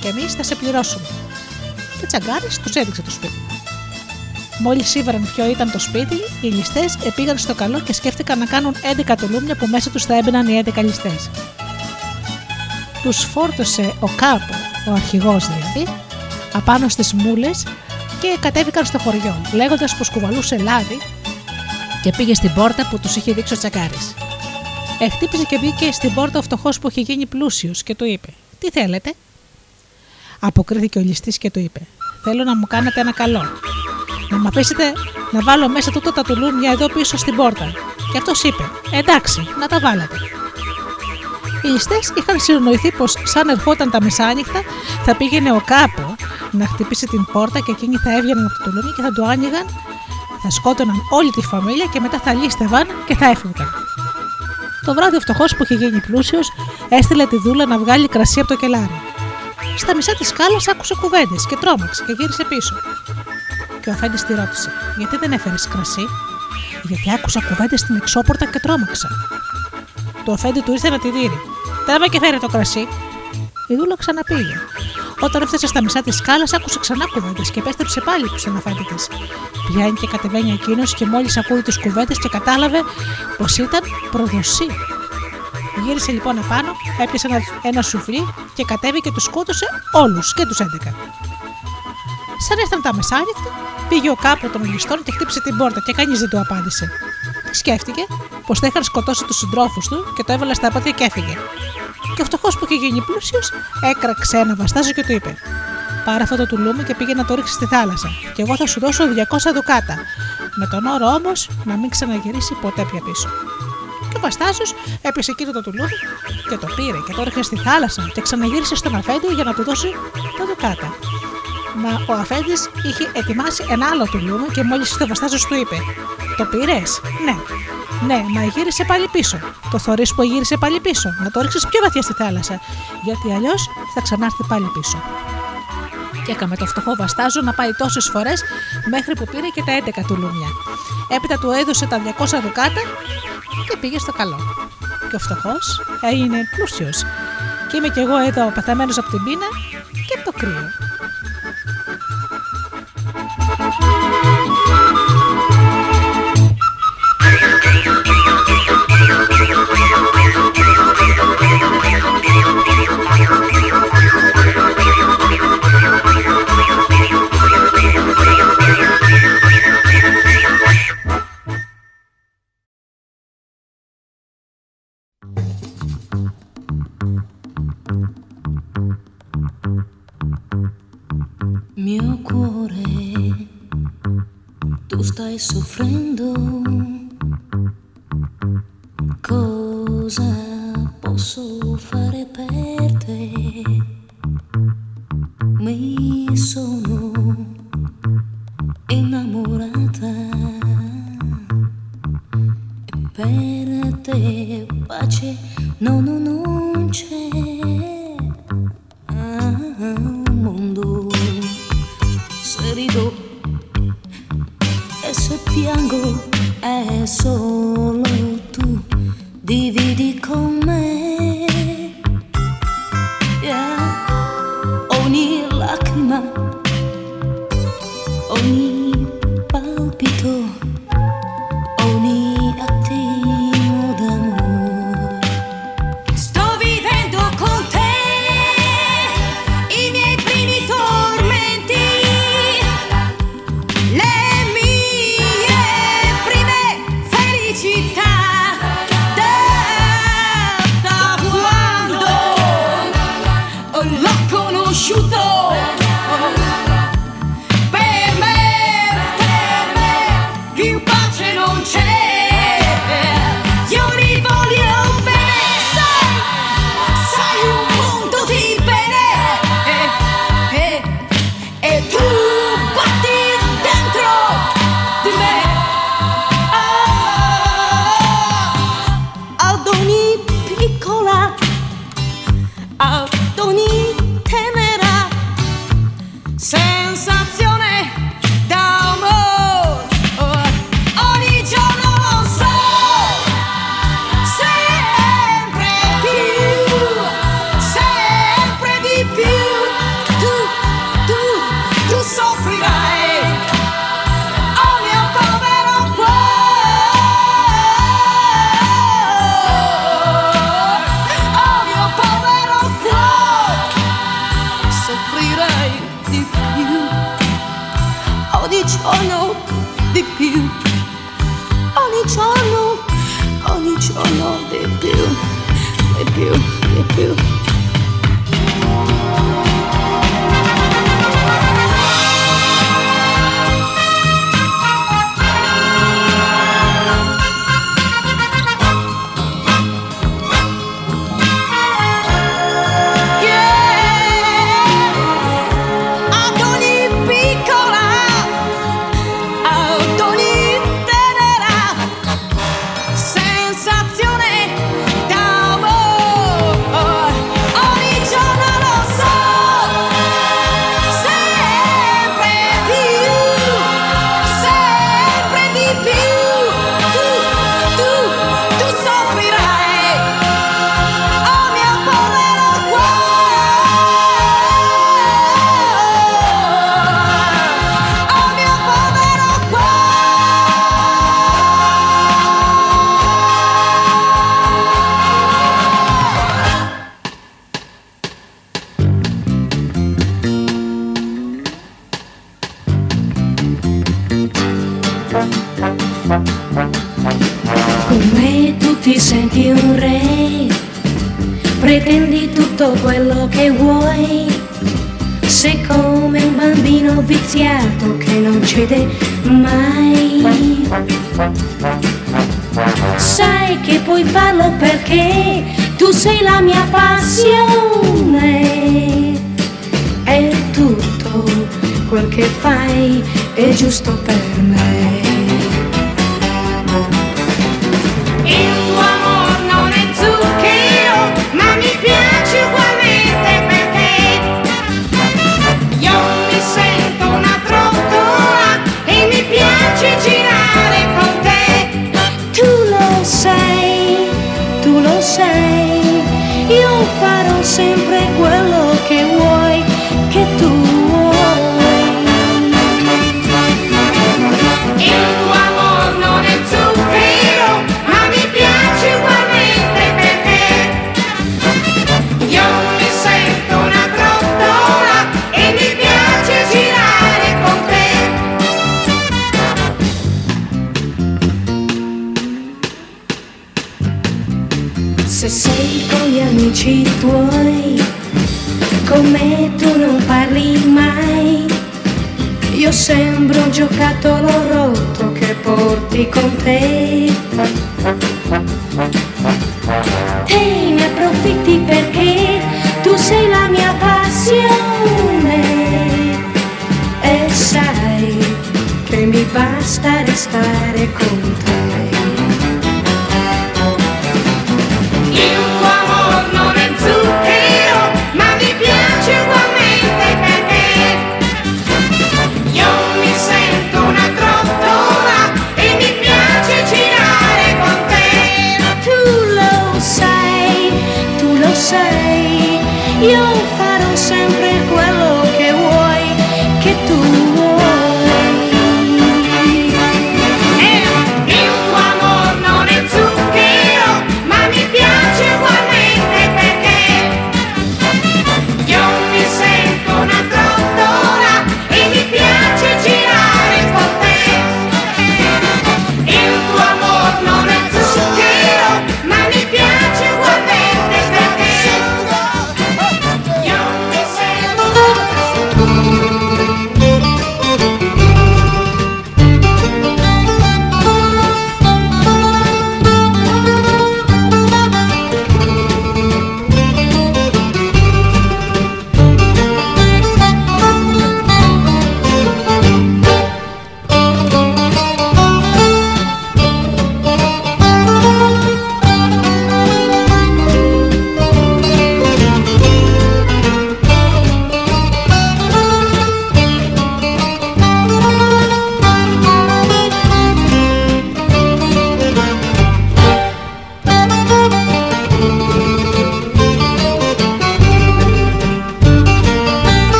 και εμείς θα σε πληρώσουμε. Και ο τσαγκάρης τους έδειξε το σπίτι. Μόλις ήβραν ποιο ήταν το σπίτι, οι ληστές επήγαν στο καλό και σκέφτηκαν να κάνουν 11 τουλούμια που μέσα τους θα έμπαιναν οι 11 ληστές. Τους φόρτωσε ο κάπου, ο αρχηγός δηλαδή, απάνω στις μούλες και κατέβηκαν στο χωριό, λέγοντας πως κουβαλούσε λάδι και πήγε στην πόρτα που τους είχε δείξει ο τσακάρη. Εχτύπησε και μπήκε στην πόρτα ο φτωχός που είχε γίνει πλούσιος και του είπε: Τι θέλετε. Αποκρίθηκε ο ληστής και του είπε: Θέλω να μου κάνετε ένα καλό. Να μου αφήσετε να βάλω μέσα τούτα τα τουλούμια εδώ πίσω στην πόρτα. Και αυτός είπε: Εντάξει, να τα βάλετε. Οι ληστές είχαν συνοηθεί πως, σαν ερχόταν τα μεσάνυχτα, θα πήγαινε ο κάπου να χτυπήσει την πόρτα και εκείνοι θα έβγαιναν από το τουλούμι και θα το άνοιγαν, θα σκότωναν όλη τη φαμίλια και μετά θα λίστευαν και θα έφευγαν. Το βράδυ ο φτωχό που είχε γίνει πλούσιος έστειλε τη δούλα να βγάλει κρασί από το κελάρι. Στα μισά της σκάλας άκουσε κουβέντες και τρόμαξε και γύρισε πίσω. Και ο αφέντη τη ρώτησε: Γιατί δεν έφερες κρασί, Γιατί άκουσα κουβέντες στην εξώπορτα και τρόμαξα. Το αφέντη του ήρθε να τη δίνει. Τράβα και φέρε το κρασί. Η δούλα ξαναπήγε. Όταν έφτασε στα μισά της σκάλας, άκουσε ξανά κουβέντες και επέστρεψε πάλι πίσω στον αφέντη της. Πιάνει και κατεβαίνει εκείνος και μόλις ακούει τις κουβέντες και κατάλαβε πως ήταν προδοσή. Γύρισε λοιπόν επάνω, έπιασε ένα, ένα σουφλί και κατέβηκε και τους σκότωσε όλους και τους 11. Σαν ήρθαν τα μεσάνυχτα, πήγε ο κάπου των ληστών και χτύπησε την πόρτα και κανείς δεν του απάντησε. Τι σκέφτηκε, πως θα είχαν σκοτώσει τους συντρόφους του και το έβαλε στα πόδια και έφυγε. Και ο φτωχός που είχε γίνει πλούσιος έκραξε ένα βαστάζο και του είπε: Πάρε αυτό το τουλούμι και πήγε να το ρίξει στη θάλασσα. Και εγώ θα σου δώσω 200 δουκάτα. Με τον όρο όμως να μην ξαναγυρίσει ποτέ πια πίσω. Και ο Βαστάζο έπεσε εκείνο το τουλούμι και το πήρε και το ρίχνε στη θάλασσα και ξαναγύρισε στον αφέντη για να του δώσει τα δουκάτα. Μα ο αφέντης είχε ετοιμάσει ένα άλλο τουλούμι και μόλις ήρθε ο Βαστάζο του είπε: Το πήρες, Ναι. Ναι, μα γύρισε πάλι πίσω. Το θωρείς που γύρισε πάλι πίσω. Να το ρίξεις πιο βαθιά στη θάλασσα. Γιατί αλλιώς θα ξανάρθει πάλι πίσω. Και έκαμε το φτωχό βαστάζο να πάει τόσες φορές μέχρι που πήρε και τα 11 τουλούμια. Έπειτα του έδωσε τα 200 δουκάτα και πήγε στο καλό. Και ο φτωχός έγινε πλούσιος. Και είμαι κι εγώ εδώ πεθαμένος από την πείνα και από το κρύο. sufriendo. Dividi con me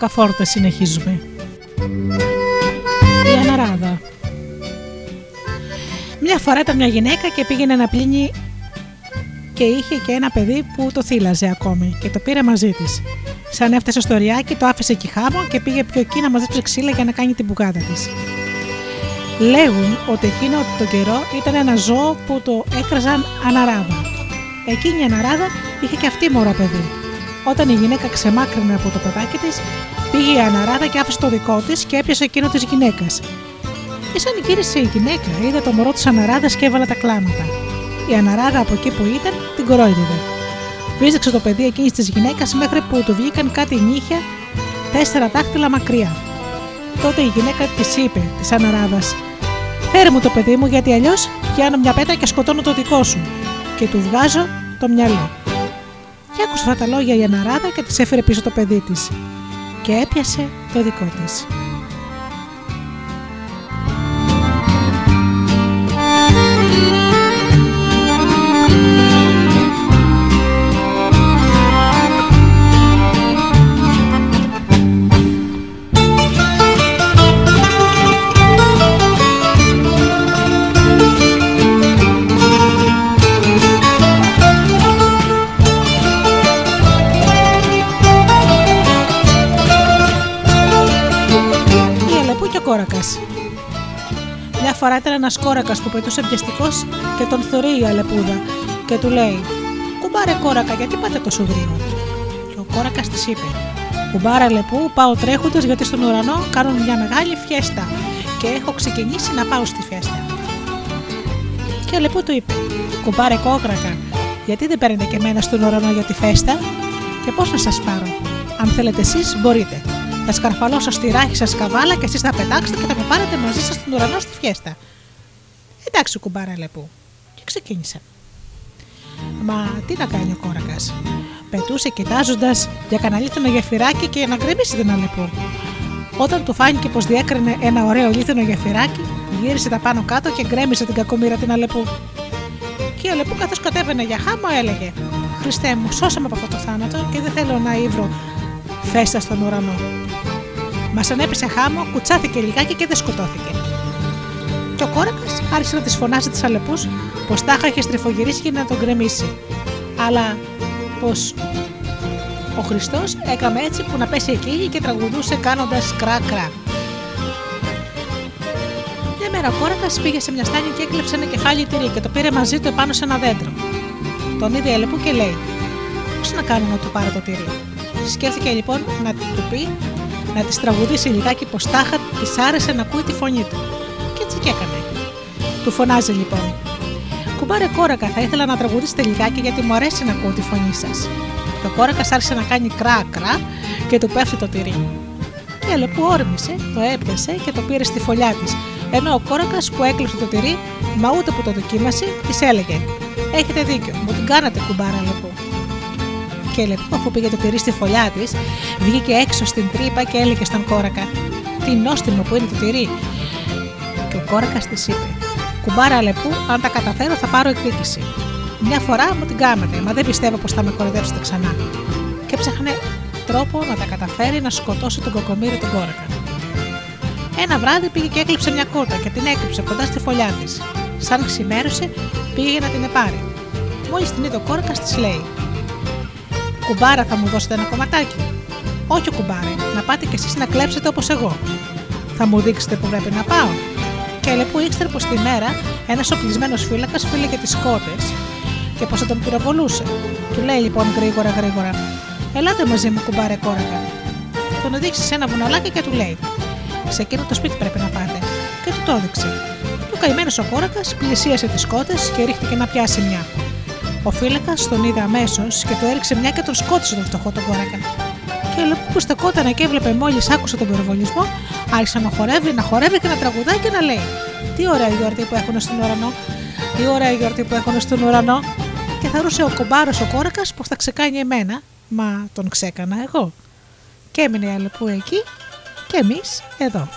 ροκαφόρτε συνεχίζουμε. Η Αναράδα. Μια φορά ήταν μια γυναίκα και πήγαινε να πλύνει και είχε και ένα παιδί που το θύλαζε ακόμη και το πήρε μαζί της. Σαν έφτασε στο ριάκι, το άφησε εκεί χάμω και πήγε πιο εκεί να μαζέψει ξύλα για να κάνει την μπουκάτα της. Λέγουν ότι εκείνο το καιρό ήταν ένα ζώο που το έκραζαν αναράδα. Εκείνη η αναράδα είχε και αυτή μωρό παιδί. Όταν η γυναίκα ξεμάκρυνε από το παιδάκι της, πήγε η αναράδα και άφησε το δικό της και έπιασε εκείνο της γυναίκας. Και σαν γύρισε η γυναίκα, είδε το μωρό της αναράδας και έβαλε τα κλάματα. Η αναράδα από εκεί που ήταν την κορόιδευε. Βίζεξε το παιδί εκείνης της γυναίκας μέχρι που του βγήκαν κάτι νύχια τέσσερα δάχτυλα μακριά. Τότε η γυναίκα της είπε, της αναράδας, Φέρε μου το παιδί μου, γιατί αλλιώς πιάνω μια πέτα και σκοτώνω το δικό σου. Και του βγάζω το μυαλό. Και άκουσε αυτά τα λόγια η αναράδα και της έφερε πίσω το παιδί της. Και έπιασε το δικό της. Μια φορά ήταν ένας κόρακας που πετούσε βιαστικός και τον θεωρεί η Αλεπούδα και του λέει: Κουμπάρε κόρακα, γιατί πάτε τόσο γρήγορα; Και ο κόρακας της είπε: Κουμπάρα Αλεπού, πάω τρέχοντας γιατί στον ουρανό κάνουν μια μεγάλη φιέστα και έχω ξεκινήσει να πάω στη φιέστα. Και η Αλεπού του είπε: Κουμπάρε κόκρακα, γιατί δεν παίρνετε και εμένα στον ουρανό για τη φέστα και πώς να σας πάρω; Αν θέλετε εσείς, μπορείτε. Θα σκαρφαλώσω στη ράχη σας καβάλα και εσείς θα πετάξετε και θα με πάρετε μαζί σας στον ουρανό στη φιέστα. Εντάξει, κουμπάρα λεπού. Και ξεκίνησαν. Μα τι να κάνει ο κόρακας. Πετούσε κοιτάζοντας για καναλίθινο γεφυράκι και να γκρεμίσει την αλεπού. Όταν του φάνηκε πως διέκρινε ένα ωραίο λίθινο γεφυράκι, γύρισε τα πάνω κάτω και γκρέμισε την κακομήρα την αλεπού. Και η αλεπού καθώς κατέβαινε για χάμο έλεγε: Χριστέ μου, σώσε με από αυτό το θάνατο και δεν θέλω να ύβρω φέστα στον ουρανό. Μας αν έπεσε χάμο, κουτσάθηκε λιγάκι και δεν σκοτώθηκε. Και ο κόρακας άρχισε να της φωνάσει τις αλεπούς πως τάχα είχε στριφογυρίσει για να τον γκρεμίσει. Αλλά πως ο Χριστός έκαμε έτσι που να πέσει εκεί και τραγουδούσε κάνοντας κρά-κρά. Μια μέρα ο κόρακας πήγε σε μια στάνη και έκλεψε ένα κεφάλι τυρί και το πήρε μαζί του επάνω σε ένα δέντρο. Τον είδε η αλεπού και λέει: Πώς να κάνω να του πάρω το τυρί; Σκέφτηκε λοιπόν να του πει να της τραγουδήσει λιγάκι πως τάχα της άρεσε να ακούει τη φωνή του. Και έτσι και έκανε. Του φωνάζει λοιπόν. Κουμπάρε κόρακα, θα ήθελα να τραγουδήσετε λιγάκι γιατί μου αρέσει να ακούω τη φωνή σας. Και ο κόρακας άρχισε να κάνει κρά-κρά και του πέφτει το τυρί. Και η Αλεπού όρμησε, το έπιασε και το πήρε στη φωλιά της. Ενώ ο κόρακας που έκλεισε το τυρί, μα ούτε που το δοκίμασε, της έλεγε: Έχετε δίκιο, μου την κάνατε κουμπάρα Αλεπού και λεπτό αφού πήγε το τυρί στη φωλιά της, βγήκε έξω στην τρύπα και έλεγε στον κόρακα: Τι νόστιμο που είναι το τυρί. Και ο κόρακας της είπε: Κουμπάρα Αλεπού, αν τα καταφέρω θα πάρω εκδίκηση. Μια φορά μου την κάνετε, μα δεν πιστεύω πως θα με κοροϊδέψετε ξανά. Και ψάχνε τρόπο να τα καταφέρει να σκοτώσει τον κοκομίρι τον κόρακα. Ένα βράδυ πήγε και έκλειψε μια κόρτα και την έκρυψε κοντά στη φωλιά της. Σαν ξημέρωσε, πήγε να την επάρει. Μόλις την είδε ο κόρακας, της λέει: Κουμπάρα, θα μου δώσετε ένα κομματάκι. Όχι, κουμπάρε, να πάτε κι εσείς να κλέψετε όπως εγώ. Θα μου δείξετε που πρέπει να πάω. Και Αλεπού ήξερε πως τη μέρα ένας οπλισμένος φύλακας φύλεγε τις κότες και πως θα τον πυροβολούσε. Του λέει λοιπόν γρήγορα γρήγορα: Ελάτε μαζί μου, κουμπάρε κόρακα. Τον οδήγησε σε ένα βουναλάκι και του λέει: Σε εκείνο το σπίτι πρέπει να πάτε. Και του το έδειξε. Ο καημένος ο κόρακας πλησίασε τις κότες και ρίχτηκε να πιάσει μια. Ο φύλακας τον είδε αμέσως και του έριξε μια και τον σκότωσε τον φτωχό τον κόρακα. Και ο που στεκόταν και έβλεπε μόλις άκουσε τον πυροβολισμό, άρχισε να χορεύει, να χορεύει και να τραγουδάει και να λέει: Τι ωραία γιορτή που έχουν στον ουρανό, τι ωραία γιορτή που έχουν στον ουρανό. Και θα ρούσε ο κομπάρος ο κόρακας πω θα ξεκάνει εμένα, μα τον ξέκανα εγώ. Και έμεινε η Αλεπού εκεί και εμείς εδώ.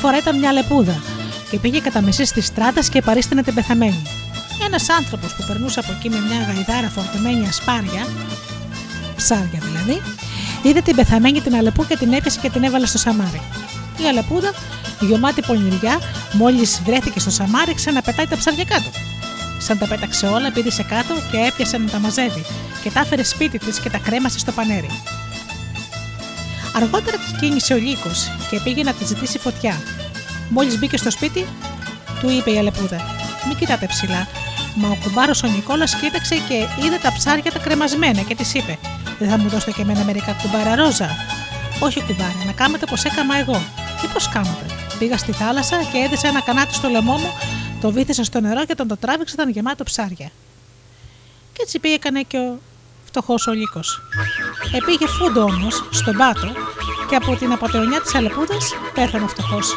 Φορά ήταν μια λεπούδα και πήγε κατά μισή τη στράτα και παρίστηνε την πεθαμένη. Ένας άνθρωπος που περνούσε από εκεί με μια γαϊδάρα φορτωμένη ασπάρια, ψάρια δηλαδή, είδε την πεθαμένη την Αλεπού και την έπιασε και την έβαλε στο σαμάρι. Η Αλεπούδα, γεμάτη πονηριά, μόλις βρέθηκε στο σαμάρι, ξαναπετάει τα ψάρια κάτω. Σαν τα πέταξε όλα, πήδησε κάτω και έπιασε να τα μαζεύει και τα έφερε σπίτι της και τα κρέμασε στο πανέρι. Αργότερα κίνησε ο Λύκο και πήγε να τη ζητήσει φωτιά. Μόλις μπήκε στο σπίτι, του είπε η Αλεπούδα: Μην κοιτάτε ψηλά. Μα ο κουμπάρος ο Νικόλας κοίταξε και είδε τα ψάρια τα κρεμασμένα και της είπε: Δεν θα μου δώσετε και εμένα μερικά κουμπάρα ρόζα. Όχι κουμπάρα, να κάνετε πω έκαμα εγώ. Τι πώς κάνετε. Πήγα στη θάλασσα και έδεσα ένα κανάτι στο λαιμό μου, το βήθησα στο νερό και τον το τράβηξα, ήταν γεμάτο ψάρια. Και έτσι πήγε έκανε και ο φτωχός ο λύκος. Επήγε φούντο όμως στον πάτο και από την απαταιωνιά της Αλεπούδας πέθανε φτωχός.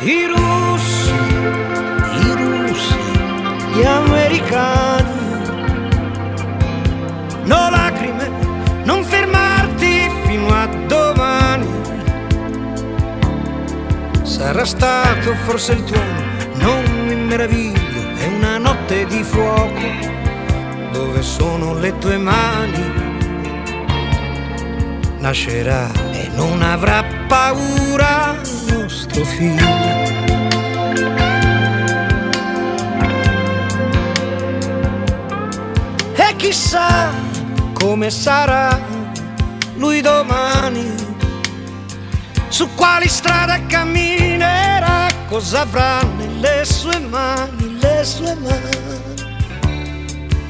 I russi, i russi, gli americani. No lacrime, non fermarti fino a domani. Sarà stato forse il tuono, non mi meraviglio, è una notte di fuoco. Dove sono le tue mani? Nascerà e non avrà paura nostro figlio. E chissà come sarà lui domani, su quali strade camminerà, cosa avrà nelle sue mani, le sue mani.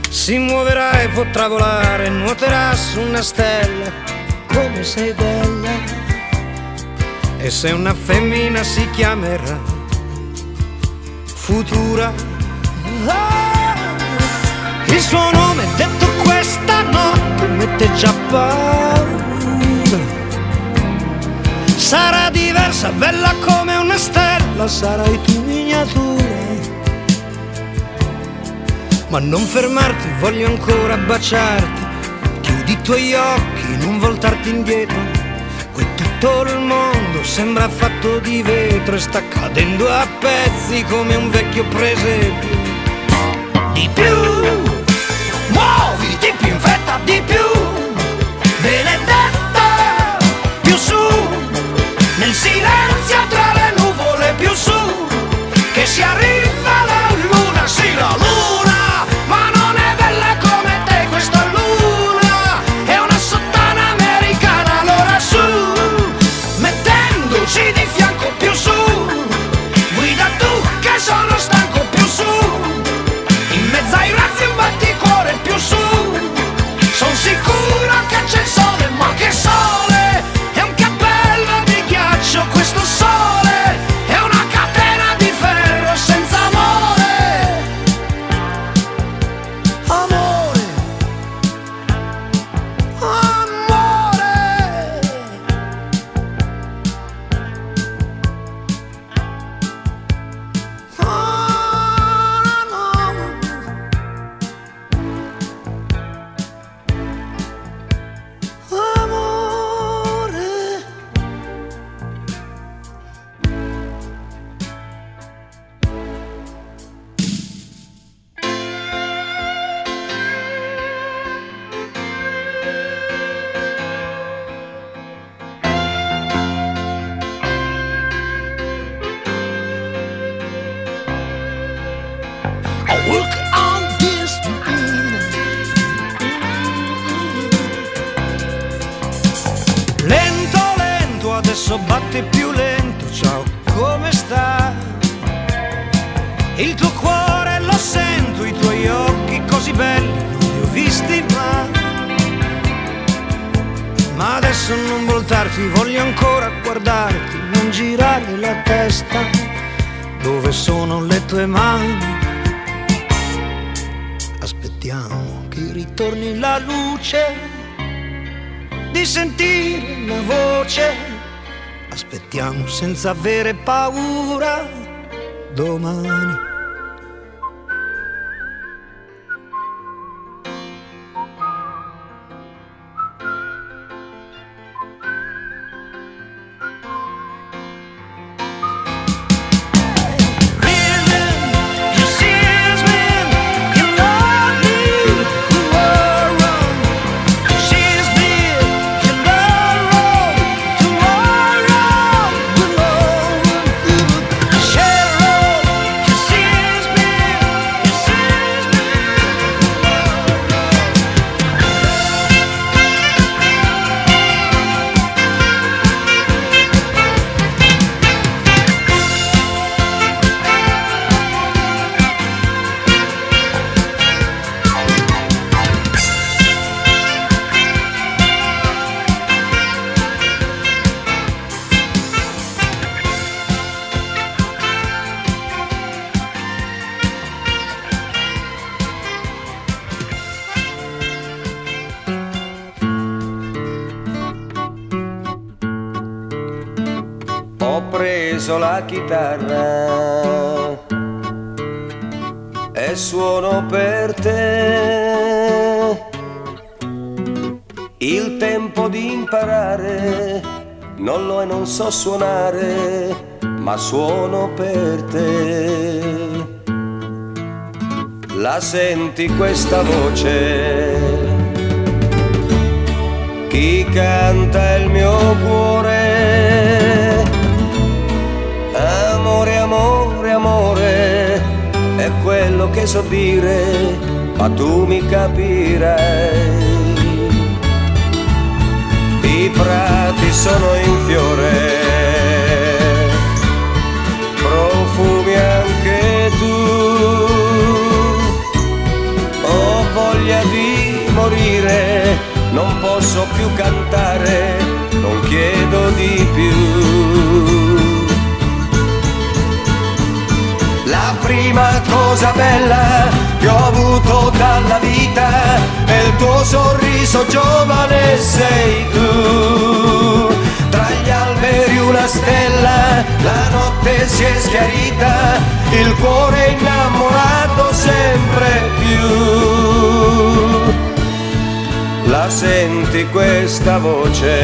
Si muoverà e potrà volare, nuoterà su una stella, come sei bella. E se una femmina si chiamerà Futura. Ah, il suo nome detto questa notte mette già paura. Sarà diversa, bella come una stella, sarai tu miniatura. Ma non fermarti, voglio ancora baciarti. Chiudi i tuoi occhi, non voltarti indietro. Tutto il mondo sembra fatto di vetro e sta cadendo a pezzi come un vecchio presepio. Di più, muoviti più in fretta, di più, benedetta, più su, nel silenzio tra le nuvole, più su, che si arriva la luna, sì la luna, belli Non li ho visti mai Ma adesso non voltarti, voglio ancora guardarti Non girare la testa Dove sono le tue mani? Aspettiamo che ritorni la luce di sentire una voce. Aspettiamo senza avere paura domani. Chitarra e suono per te. Il tempo di imparare non lo è, non so suonare, ma suono per te. La senti questa voce? Chi canta il mio cuore? Quello che so dire, ma tu mi capirai. I prati sono in fiore, profumi anche tu. Ho voglia di morire, non posso più cantare, non chiedo di più. Prima cosa bella che ho avuto dalla vita è il tuo sorriso giovane sei tu. Tra gli alberi una stella, la notte si è schiarita, il cuore innamorato sempre più. La senti questa voce?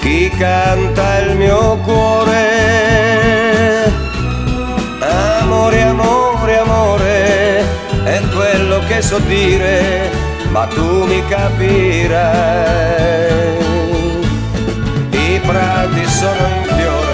Chi canta il mio cuore? Amore, amore, amore, è quello che so dire, ma tu mi capirai. I prati sono in fiore.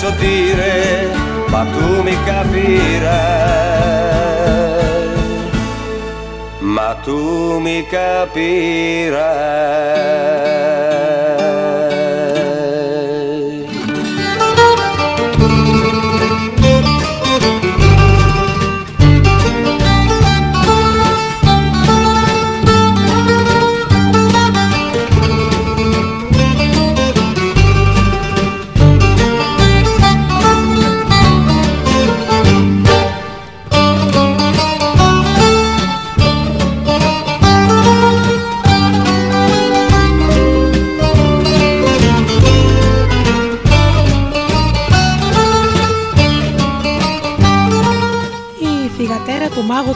Quello che so dire, ma tu mi capirai. Ma tu mi capirai.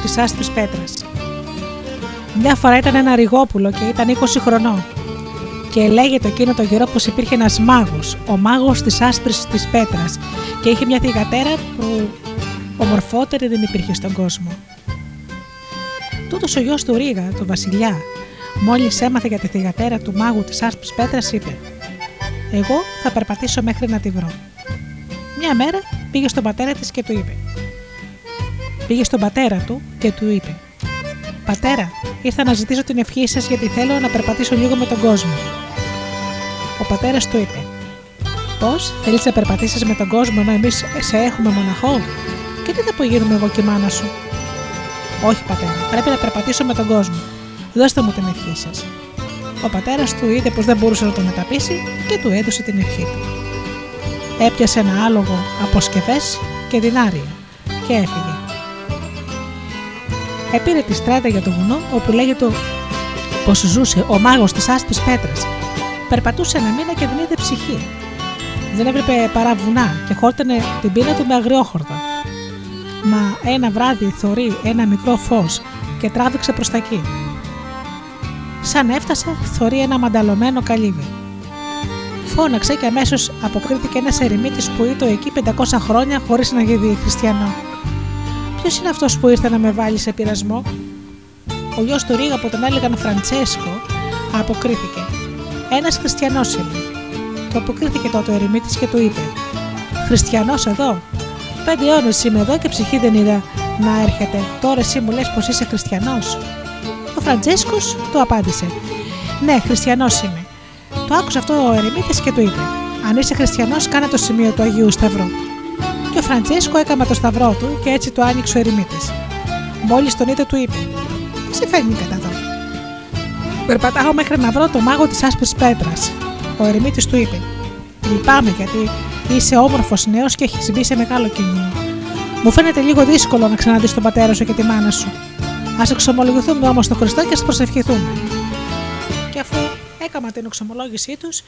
Της άσπρης πέτρας. Μια φορά ήταν ένα ρηγόπουλο και ήταν 20 χρονών και λέγεται εκείνο το καιρό πως υπήρχε ένας μάγος, ο μάγος της άσπρης της πέτρας και είχε μια θυγατέρα που ομορφότερη δεν υπήρχε στον κόσμο. Τούτος ο γιος του Ρίγα, του βασιλιά, μόλις έμαθε για τη θυγατέρα του μάγου της άσπρης πέτρας είπε «Εγώ θα περπατήσω μέχρι να τη βρω». Μια μέρα πήγε στον πατέρα της και του είπε πήγε στον πατέρα του και του είπε: Πατέρα, ήρθα να ζητήσω την ευχή σας γιατί θέλω να περπατήσω λίγο με τον κόσμο. Ο πατέρας του είπε: Πώς, θέλεις να περπατήσεις με τον κόσμο ενώ εμείς σε έχουμε μοναχό, και τι θα απογίνουμε εγώ και η μάνα σου; Όχι, πατέρα, πρέπει να περπατήσω με τον κόσμο. Δώστε μου την ευχή σας. Ο πατέρας του είδε πως δεν μπορούσε να τον μεταπίσει και του έδωσε την ευχή του. Έπιασε ένα άλογο από σκευές και δινάρια και έφυγε. Επήρε τη στράτα για το βουνό όπου λέγεται πως ζούσε ο μάγος της άσπης πέτρας. Περπατούσε ένα μήνα και δεν είδε ψυχή. Δεν έβλεπε παρά βουνά και χόρτανε την πείνα του με αγριόχορτα. Μα ένα βράδυ θωρεί ένα μικρό φως και τράβηξε προς τα εκεί. Σαν έφτασε, θωρεί ένα μανταλωμένο καλύβι. Φώναξε και αμέσως αποκρίθηκε ένας ερημίτης που ήταν εκεί 500 χρόνια χωρίς να γίνει χριστιανό. Ποιος είναι αυτός που ήρθε να με βάλει σε πειρασμό; Ο γιος του Ρίγα που τον έλεγαν Φραντσέσκο αποκρίθηκε. Ένας χριστιανός είμαι. Του αποκρίθηκε τότε ο ερημίτης και του είπε: Χριστιανός εδώ; Πέντε αιώνες είμαι εδώ και ψυχή δεν είδα να έρχεται. Τώρα εσύ μου λες πως είσαι χριστιανός; Ο Φραντζέσκο του απάντησε: Ναι, χριστιανός είμαι. Το άκουσε αυτό ο ερημίτης και του είπε: Αν είσαι χριστιανός, κάνε το σημείο του Αγίου Σταυρού. Και ο Φραντζέσκο έκαμε το σταυρό του και έτσι το άνοιξε ο ερημίτης. Μόλις τον είδε, του είπε: Τι σε φέρνει κατά εδώ; Περπατάω μέχρι να βρω το μάγο της άσπρης πέτρας. Ο ερημίτης του είπε: Λυπάμαι γιατί είσαι όμορφος νέος και έχεις μπει σε μεγάλο κίνημα. Μου φαίνεται λίγο δύσκολο να ξαναδείς τον πατέρα σου και τη μάνα σου. Α εξομολογηθούμε όμως στον Χριστό και ας προσευχηθούμε. Και αφού έκαμα την εξομολόγησή τους,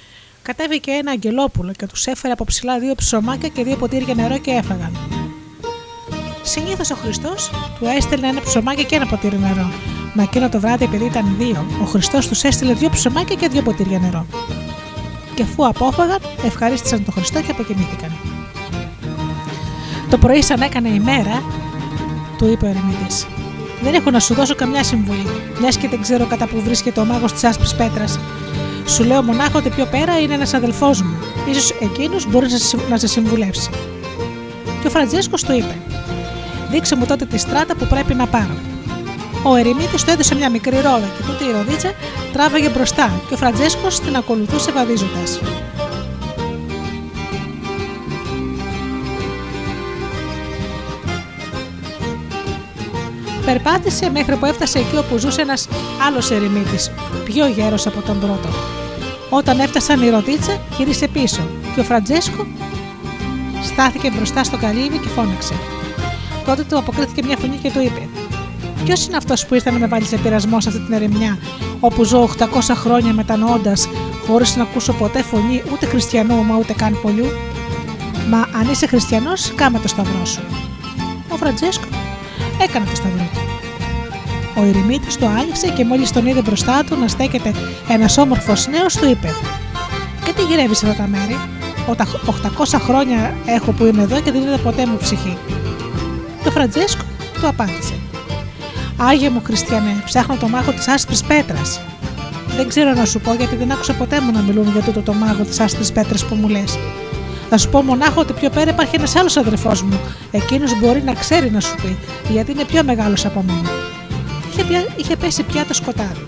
κατέβηκε ένα αγγελόπουλο και τους έφερε από ψηλά δύο ψωμάκια και δύο ποτήρια νερό και έφαγαν. Συνήθως ο Χριστός του έστελνε ένα ψωμάκι και ένα ποτήρι νερό. Μα εκείνο το βράδυ, επειδή ήταν δύο, ο Χριστός τους έστειλε δύο ψωμάκια και δύο ποτήρια νερό. Και αφού απόφαγαν, ευχαρίστησαν τον Χριστό και αποκοιμήθηκαν. Το πρωί, σαν έκανε η μέρα, του είπε ο ερημίτη: Δεν έχω να σου δώσω καμιά συμβουλή, μιας και δεν ξέρω κατά που βρίσκεται ο μάγος της άσπρης πέτρας. Σου λέω μονάχα ότι πιο πέρα είναι ένας αδελφός μου. σω εκείνος μπορεί να σε- να σε συμβουλεύσει. Και ο Φραντζέσκος του είπε: Δείξε μου τότε τη στράτα που πρέπει να πάρω. Ο ερημίτης του έδωσε μια μικρή ρόδα και τούτη η ροδίτσα τράβαγε μπροστά και ο Φραντζέσκος την ακολουθούσε βαδίζοντας. Περπάτησε μέχρι που έφτασε εκεί όπου ζούσε ένας άλλος ερημίτης, πιο γέρος από τον πρώτο. Όταν έφτασαν η ροδίτσα, γύρισε πίσω και ο Φραντζέσκο στάθηκε μπροστά στο καλύβι και φώναξε. Τότε του αποκρίθηκε μια φωνή και του είπε: Ποιος είναι αυτός που ήρθε να με βάλει σε πειρασμό σε αυτή την ερημιά, όπου ζω 800 χρόνια μετανοώντας, χωρίς να ακούσω ποτέ φωνή ούτε χριστιανού μα ούτε καν πολιού. Μα αν είσαι χριστιανός, κάμε το σταυρό σου. Ο Φραντζέσκο έκανε το σταυρό του. Ο ερημίτης το άνοιξε και μόλις τον είδε μπροστά του να στέκεται ένας όμορφος νέος, του είπε: Και τι γυρεύεις σε αυτά τα μέρη, Οτα 800 χρόνια έχω που είμαι εδώ και δεν είδα ποτέ μου ψυχή. Ο Φραντζέσκο του απάντησε: Άγιε μου Χριστιανέ, ψάχνω το μάγο της άσπρης πέτρας. Δεν ξέρω να σου πω γιατί δεν άκουσα ποτέ μου να μιλούν για τούτο το μάγο της άσπρης πέτρας που μου λες. Θα σου πω μονάχα ότι πιο πέρα υπάρχει ένας άλλος αδερφός μου. Εκείνος μπορεί να ξέρει να σου πει, γιατί είναι πιο μεγάλος από μένα. Είχε, πια- είχε πέσει πια το σκοτάδι.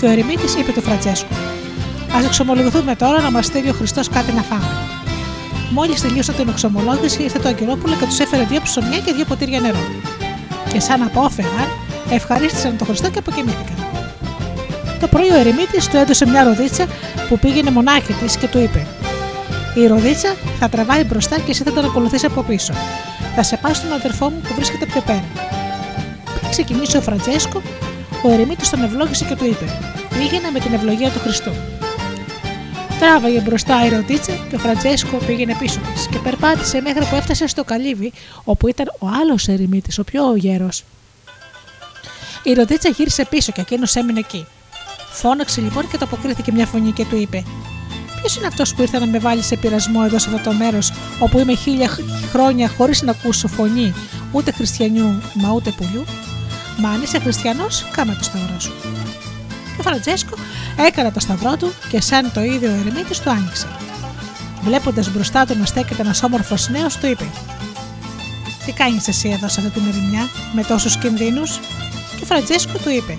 Και ο ερημίτης είπε του Φραντζέσκου: Ας ξομολογηθούμε τώρα να μας στείλει ο Χριστός κάτι να φάμε. Μόλις τελείωσε την εξομολόγηση, ήρθε το Αγγελόπουλο και τους έφερε δύο ψωμιά και δύο ποτήρια νερό. Και σαν απόφεγαν, ευχαρίστησαν τον Χριστό και αποκοιμήθηκαν. Το πρωί ο ερημίτης του έδωσε μια ροδίτσα που πήγαινε μονάχη της και του είπε: Η ροδίτσα θα τραβάει μπροστά και εσύ θα τον ακολουθήσει από πίσω. Θα σε πάω στον αδερφό μου που βρίσκεται πιο πέρα. Πριν ξεκινήσει ο Φραντζέσκο, ο ερημίτης τον ευλόγησε και του είπε: Πήγαινε με την ευλογία του Χριστού. Τράβαγε μπροστά η ροδίτσα και ο Φραντζέσκο πήγαινε πίσω της και περπάτησε μέχρι που έφτασε στο καλύβι όπου ήταν ο άλλος ερημίτης, ο πιο γέρος. Η ροδίτσα γύρισε πίσω και εκείνος έμεινε εκεί. Φώναξε λοιπόν και το αποκρίθηκε μια φωνή και του είπε: Ποιος είναι αυτός που ήρθε να με βάλει σε πειρασμό εδώ σε αυτό το μέρος όπου είμαι χίλια χ- χρόνια χωρίς να ακούσω φωνή ούτε χριστιανιού μα ούτε πουλιού; Μα αν είσαι χριστιανός, κάμε το σταυρό σου. Και ο Φραντζέσκο έκανε το σταυρό του και σαν το ίδιο ο ερημίτης του άνοιξε. Βλέποντας μπροστά του να στέκεται ένας όμορφος νέος, του είπε: Τι κάνεις εσύ εδώ σε αυτή την ερημιά με τόσους κινδύνους; Και ο Φραντζέσκο του είπε: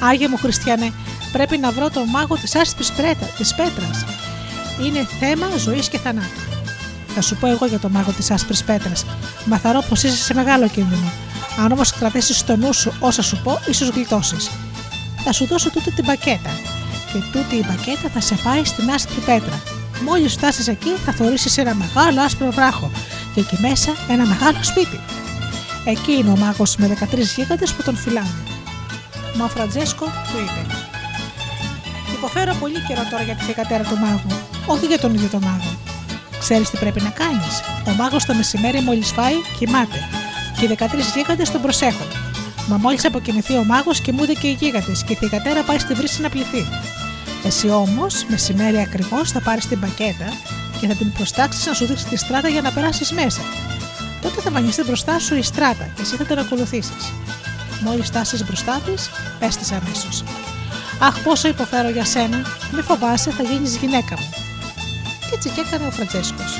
Άγιε μου Χριστιανέ, πρέπει να βρω τον μάγο της άσπρης της πέτρας. Είναι θέμα ζωής και θανάτου. Θα σου πω εγώ για τον μάγο της άσπρης πέτρας. Μα θαρρώ πως είσαι σε μεγάλο κίνδυνο. Αν όμως κρατήσεις στο νου σου όσα σου πω, ίσως γλιτώσεις. Θα σου δώσω τούτη την πακέτα. Και τούτη η πακέτα θα σε πάει στην άσπρη πέτρα. Μόλις φτάσεις εκεί, θα θεωρήσει ένα μεγάλο άσπρο βράχο και εκεί μέσα ένα μεγάλο σπίτι. Εκεί είναι ο μάγος με 13 γίγαντες που τον φυλάνε. Μα ο Φραντζέσκο του είπε: Υποφέρω πολύ καιρό τώρα για τη θηγατέρα του μάγου, όχι για τον ίδιο τον μάγο. Ξέρεις τι πρέπει να κάνεις; Ο μάγος το μεσημέρι μόλις φάει, κοιμάται. Και οι 13 γίγαντες τον προσέχουν. Μα μόλις αποκοιμηθεί ο μάγος, κοιμούνται και οι γίγαντες και η θηγατέρα πάει στη βρύση να πληθεί. Εσύ όμως, μεσημέρι ακριβώς, θα πάρεις την πακέτα και θα την προστάξεις να σου δείξει τη στράτα για να περάσεις μέσα. Τότε θα βανιστεί μπροστά σου η στράτα και εσύ θα την ακολουθήσεις. Μόλις φτάσει μπροστά της, πες της αμέσως. Αχ, πόσο υποφέρω για σένα, μη φοβάσαι, θα γίνεις γυναίκα μου έτσι και έκανε ο Φραντζέσκος.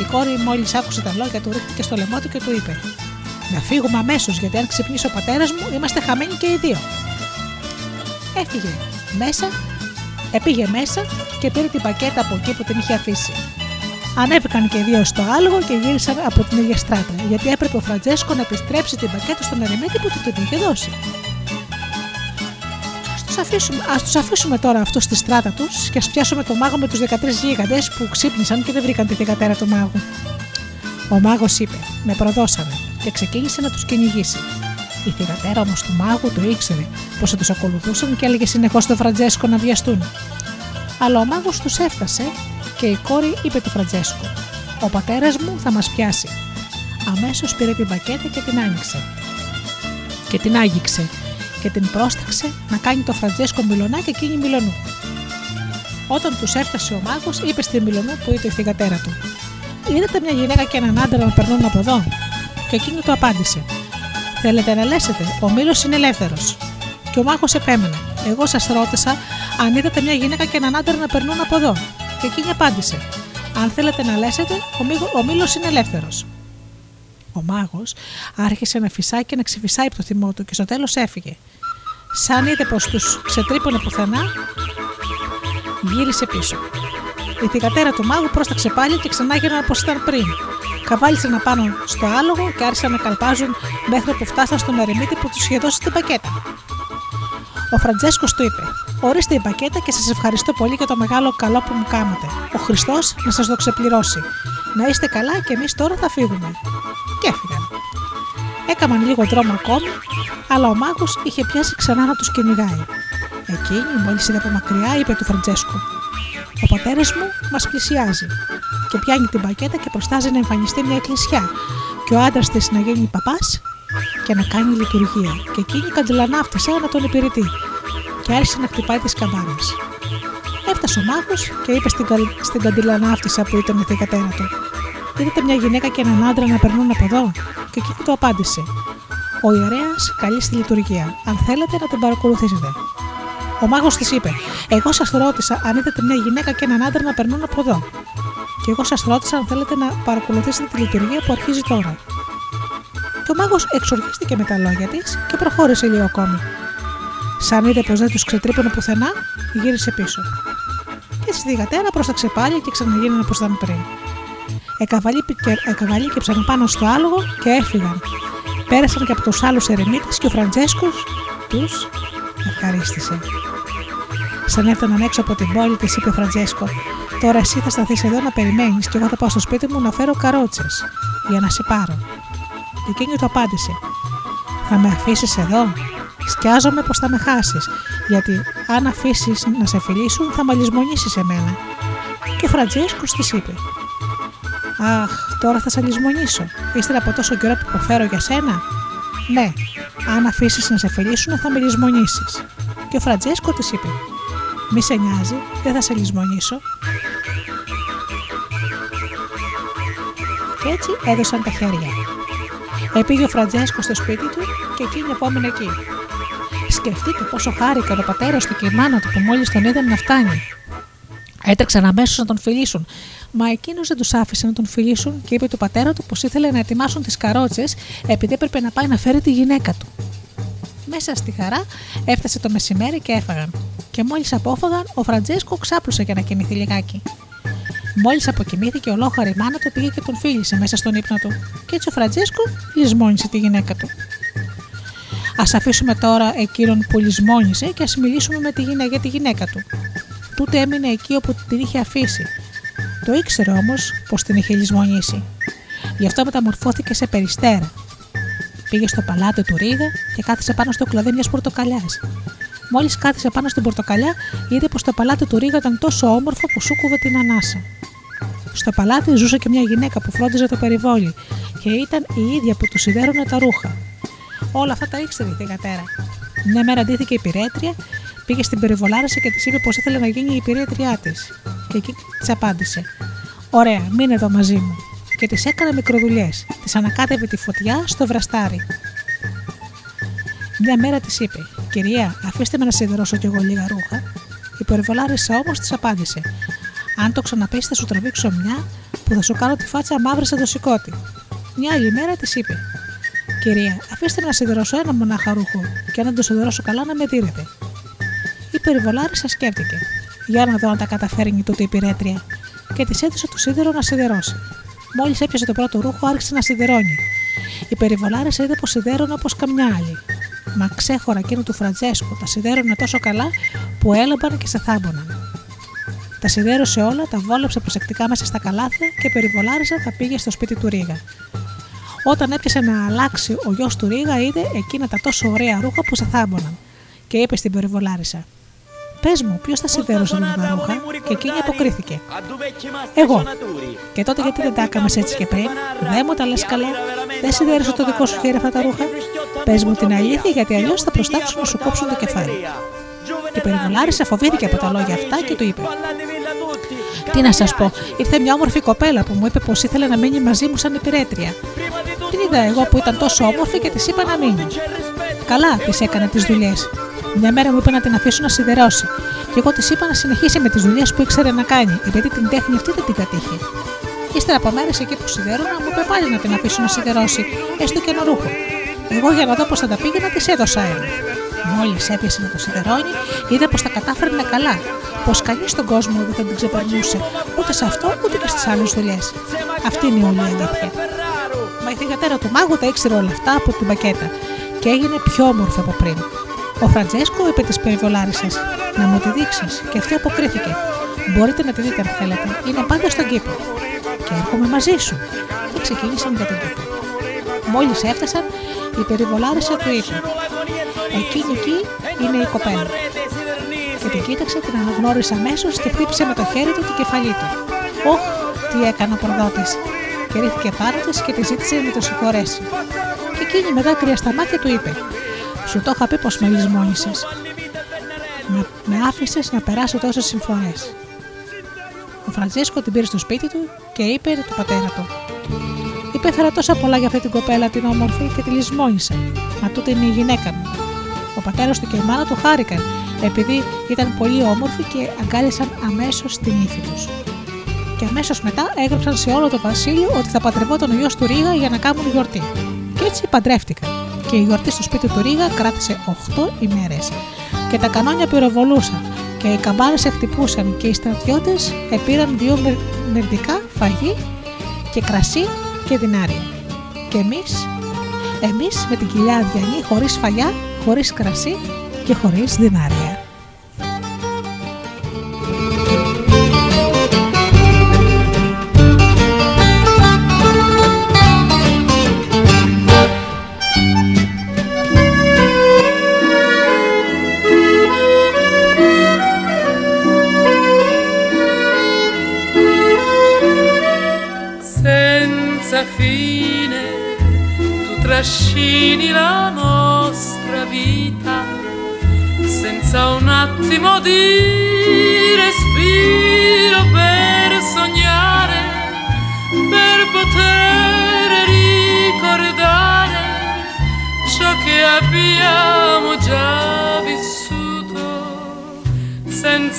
Η κόρη μόλις άκουσε τα λόγια του, ρίχτηκε στο λαιμό του και του είπε: Να φύγουμε αμέσως, γιατί αν ξυπνήσει ο πατέρας μου, είμαστε χαμένοι και οι δύο. Έφυγε μέσα, επήγε μέσα και πήρε την πακέτα από εκεί που την είχε αφήσει. Ανέβηκαν και οι δύο στο άλογο και γύρισαν από την ίδια στράτα, γιατί έπρεπε ο Φραντζέσκος να επιστρέψει την πακέτα στον ερημίτη που του την είχε δώσει τους αφήσουμε, ας τους αφήσουμε τώρα αυτού στη στράτα τους και ας πιάσουμε το μάγο με τους 13 γίγαντες που ξύπνησαν και δεν βρήκαν τη θυγατέρα του μάγου. Ο μάγος είπε «Με προδώσανε» και ξεκίνησε να τους κυνηγήσει. Η θυγατέρα όμως του μάγου το ήξερε πως θα τους ακολουθούσαν και έλεγε συνεχώς του Φραντζέσκο να βιαστούν. Αλλά ο μάγος τους έφτασε και η κόρη είπε του Φραντζέσκο «Ο πατέρας μου θα μας πιάσει». Αμέσως πήρε την πακέτα και την άνοιξε. Και την άγγιξε και την πρόσταξε να κάνει το Φραντζέσκο Μιλονά και εκείνη Μιλονού. Όταν τους έφτασε ο μάγος, είπε στη Μιλονού που είδε η θηγατέρα του: Είδατε μια γυναίκα και έναν άντρα να περνούν από εδώ; Και εκείνη του απάντησε: Θέλετε να λέσετε, ο Μήλος είναι ελεύθερος. Και ο μάγος επέμενε: Εγώ σας ρώτησα αν είδατε μια γυναίκα και έναν άντρα να περνούν από εδώ. Και εκείνη απάντησε: Αν θέλετε να λέσετε, ο Μήλος είναι ελεύθερος ο μάγος, άρχισε να φυσάει και να ξεφυσάει από το θυμό του και στο τέλος έφυγε. Σαν είδε πως τους ξετρύπωνε πουθενά, γύρισε πίσω. Η θηγατέρα του μάγου πρόσταξε πάλι και ξανά γίνανε όπως ήταν πριν. Καβάλισε να πάνω στο άλογο και άρχισαν να καλπάζουν μέχρι που φτάσαν στον ερημίτη που τους είχε δώσει την πακέτα. Ο Φραντζέσκος του είπε: Ορίστε η πακέτα και σας ευχαριστώ πολύ για το μεγάλο καλό που μου κάματε. Ο Χριστός να σας το ξεπληρώσει. Να είστε καλά και εμείς τώρα θα φύγουμε. Και έφυγαν. Έκαναν λίγο δρόμο ακόμη, αλλά ο μάγος είχε πιάσει ξανά να τους κυνηγάει. Εκείνη, μόλις είδε από μακριά, είπε του Φραντζέσκου: Ο πατέρας μου μας πλησιάζει. Και πιάνει την πακέτα και προστάζει να εμφανιστεί μια εκκλησιά. Και ο άντρας της να γίνει παπάς και να κάνει λειτουργία, και εκείνη καντιλανάφτησε να τον υπηρετεί, και άρχισε να χτυπάει τις καμπάνε. Έφτασε ο μάγος και είπε στην, κα... στην που ήταν η θεκατέρα του: Είδατε μια γυναίκα και έναν άντρα να περνούν από εδώ, και εκείνη του απάντησε: Ο ιερέας καλεί στη λειτουργία. Αν θέλετε να την παρακολουθήσετε. Ο μάγος της είπε: Εγώ σας ρώτησα αν είδατε μια γυναίκα και έναν άντρα να περνούν από εδώ. Και εγώ σας ρώτησα αν θέλετε να παρακολουθήσετε τη λειτουργία που αρχίζει τώρα και ο μάγος εξοργίστηκε με τα λόγια της και προχώρησε λίγο ακόμη. Σαν είδε πως δεν τους ξετρύπωνε πουθενά, γύρισε πίσω. Και στη θυγατέρα πρόσταξε πάλι και ξαναγίνανε όπως ήταν πριν. Εκαβαλίκεψαν πάνω στο άλογο και έφυγαν. Πέρασαν και από τους άλλους ερημίτες και ο Φραντζέσκος τους ευχαρίστησε. Σαν έφταναν έξω από την πόλη, της είπε ο Φραντζέσκο: Τώρα εσύ θα σταθείς εδώ να περιμένεις και εγώ θα πάω στο σπίτι μου να φέρω καρότσες για να σε πάρω. Εκείνη του απάντησε: Θα με αφήσεις εδώ; Σκιάζομαι πως θα με χάσεις, γιατί αν αφήσεις να σε φιλήσουν θα με λησμονήσεις εμένα. Και ο Φραντζέσκο της είπε: Αχ, τώρα θα σε λησμονήσω, ύστερα από τόσο καιρό που υποφέρω για σένα. Ναι, αν αφήσεις να σε φιλήσουν θα με λησμονήσεις. Και ο Φραντζέσκο της είπε: Μη σε νοιάζει, δεν θα σε λησμονήσω. Και έτσι έδωσαν τα χέρια. Επήγε ο Φραντζέσκο στο σπίτι του και εκείνη απόμεινε εκεί. Σκεφτείτε πόσο χάρηκαν ο πατέρας του και η μάνα του που μόλις τον είδαν να φτάνει. Έτρεξαν αμέσως να τον φιλήσουν. Μα εκείνος δεν τους άφησε να τον φιλήσουν και είπε του πατέρα του πως ήθελε να ετοιμάσουν τις καρότσες επειδή έπρεπε να πάει να φέρει τη γυναίκα του. Μέσα στη χαρά έφτασε το μεσημέρι και έφαγαν. Και μόλις απόφαγαν, ο Φραντζέσκο ξάπλωσε για να κοιμηθεί λιγάκι. Μόλις αποκοιμήθηκε, ολόχαρη η μάνα του πήγε και τον φίλησε μέσα στον ύπνο του. Και έτσι ο Φραντζέσκο λησμόνισε τη γυναίκα του. Α αφήσουμε τώρα εκείνον που λησμόνισε και ας μιλήσουμε με τη γυναίκα για τη γυναίκα του. Τούτε έμεινε εκεί όπου την είχε αφήσει. Το ήξερε όμως πως την είχε λησμονήσει. Γι' αυτό μεταμορφώθηκε σε περιστέρα. Πήγε στο παλάτι του Ρίγα και κάθισε πάνω στο κλαδί μιας πορτοκαλιάς Μόλις κάθισε πάνω στην πορτοκαλιά, είδε πως το παλάτι του Ρίγα ήταν τόσο όμορφο που σούκουβε την ανάσα. Στο παλάτι ζούσε και μια γυναίκα που φρόντιζε το περιβόλι και ήταν η ίδια που του σιδέρωνε τα ρούχα. Όλα αυτά τα ήξερε η θηγατέρα. Μια μέρα αντίθηκε η πυρέτρια, πήγε στην περιβολάραση και της είπε πως ήθελε να γίνει η πυρέτριά της. Και εκεί της απάντησε: Ωραία, μείνε εδώ μαζί μου. Και της έκανε μικροδουλειές. Της ανακάτευε τη φωτιά στο βραστάρι. Μια μέρα της είπε: Κυρία, αφήστε με να σιδερώσω κι εγώ λίγα ρούχα. Η περιβολάρισα όμως της απάντησε: Αν το ξαναπεί, θα σου τραβήξω μια που θα σου κάνω τη φάτσα μαύρη σαν το σηκώτη. Μια άλλη μέρα της είπε: Κυρία, αφήστε με να σιδερώσω ένα μονάχα ρούχο και αν δεν το σιδερώσω καλά να με δίνετε. Η περιβολάρισα σκέφτηκε: Για να δω αν τα καταφέρνει τούτη η πυρέτρια και της έδωσε το σίδερο να σιδερώσει. Μόλις έπιασε το πρώτο ρούχο, άρχισε να σιδερώνει. Η περιβολάρισα είδε πως σιδέρωνε όπως καμιά άλλη. Μα ξέχωρα εκείνο του Φραντζέσκο τα σιδέρωνε τόσο καλά που έλαμπαν και σε θάμποναν. Τα σιδέρωσε όλα, τα βόλεψε προσεκτικά μέσα στα καλάθια και περιβολάρισα τα πήγε στο σπίτι του Ρίγα. Όταν έπιασε να αλλάξει ο γιος του Ρίγα, είδε εκείνα τα τόσο ωραία ρούχα που σε θάμποναν και είπε στην περιβολάρισα: Πες μου, ποιος θα σιδέρωσε αυτά τα ρούχα, και εκείνη αποκρίθηκε. Εγώ. Και τότε γιατί δεν τα έκαμε έτσι και πριν, δεν μου τα λες καλά, δεν σιδέρωσε το δικό σου χέρι αυτά τα ρούχα; Πες μου την αλήθεια, γιατί αλλιώς θα προστάξουν να σου κόψουν το κεφάλι. Η περιβολάρισα φοβήθηκε από τα λόγια αυτά και του είπε: Τι να σας πω, ήρθε μια όμορφη κοπέλα που μου είπε πως ήθελε να μείνει μαζί μου σαν υπηρέτρια. Την είδα εγώ που ήταν τόσο όμορφη και της είπα να μείνει. Καλά της έκανα τις δουλειές. Μια μέρα μου είπε να την αφήσω να σιδερώσει. Και εγώ της είπα να συνεχίσει με τις δουλειές που ήξερε να κάνει, επειδή την τέχνη αυτή δεν την κατήχε. Ύστερα από μέρες εκεί που σιδέρωνα, μου είπε πάλι να την αφήσω να σιδερώσει, έστω και ένα ρούχο. Εγώ για να δω πώς θα τα πήγαινα, της έδωσα ένα. Μόλις έπιασε να το σιδερώνει, είδα πως τα κατάφερνε καλά. Πως κανείς στον κόσμο δεν θα την ξεπερνούσε, ούτε σε αυτό ούτε και στις άλλες δουλειές. Αυτή είναι η όλη αλήθεια. Μα η θηγατέρα του μάγου τα ήξερε όλα αυτά από την πακέτα και έγινε πιο όμορφη από πριν. Ο Φραντζέσκο είπε τη περιβολάρισα: Να μου τη δείξεις, και αυτή αποκρίθηκε. Μπορείτε να τη δείτε αν θέλετε, είναι πάντα στον κήπο. Και έρχομαι μαζί σου. Και ξεκίνησαν για τον κήπο. Μόλις έφτασαν, η περιβολάρισα του είπε: Εκείνη εκεί είναι η κοπέλα. Και την κοίταξε, την αναγνώρισε αμέσως και χτύπησε με το χέρι του την κεφαλή του. Όχ, τι έκανε ο προδότης. Και ρίχθηκε πάνω της και τη ζήτησε να το συγχωρέσει. Και εκείνη με δάκρυα στα μάτια του είπε: Σου το είχα πει πως με λησμόνισε. Με, με άφησες να περάσω τόσες συμφορές. Ο Φραντζίσκο την πήρε στο σπίτι του και είπε του πατέρα του: Υπέφερα τόσα πολλά για αυτή την κοπέλα την όμορφη και τη λησμόνισα. Μα τούτη είναι η γυναίκα μου. Ο πατέρας του και η μάνα του χάρηκαν, επειδή ήταν πολύ όμορφοι και αγκάλιασαν αμέσως την ύφη τους. Και αμέσως μετά έγραψαν σε όλο το βασίλειο ότι θα παντρευόταν ο γιος του Ρίγα για να κάνουν γιορτή. Και έτσι παντρεύτηκαν. Και η γιορτή στο σπίτι του Ρίγα κράτησε 8 ημέρες. Και τα κανόνια πυροβολούσαν και οι καμπάνε χτυπούσαν και οι στρατιώτες επήραν δύο μερ- μερδικά φαγή και κρασί και δινάρια. Και εμείς, εμείς με την κοιλιά αδιανή, χωρίς φαγιά, χωρίς κρασί και χωρίς δινάρια.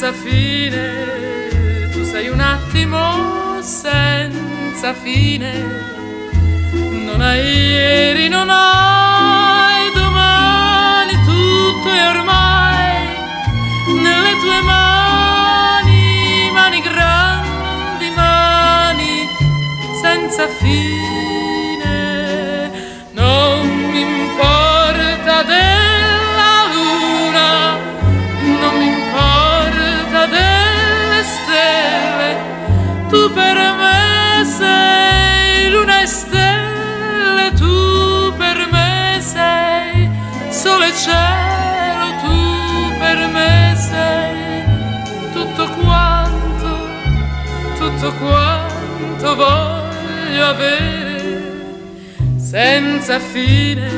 Senza fine. Tu sei un attimo senza fine. Non hai ieri non hai domani. Tutto è ormai nelle tue mani. Mani grandi mani senza fine per me sei luna e stelle tu per me sei sole e cielo tu per me sei tutto quanto tutto quanto voglio avere. Senza fine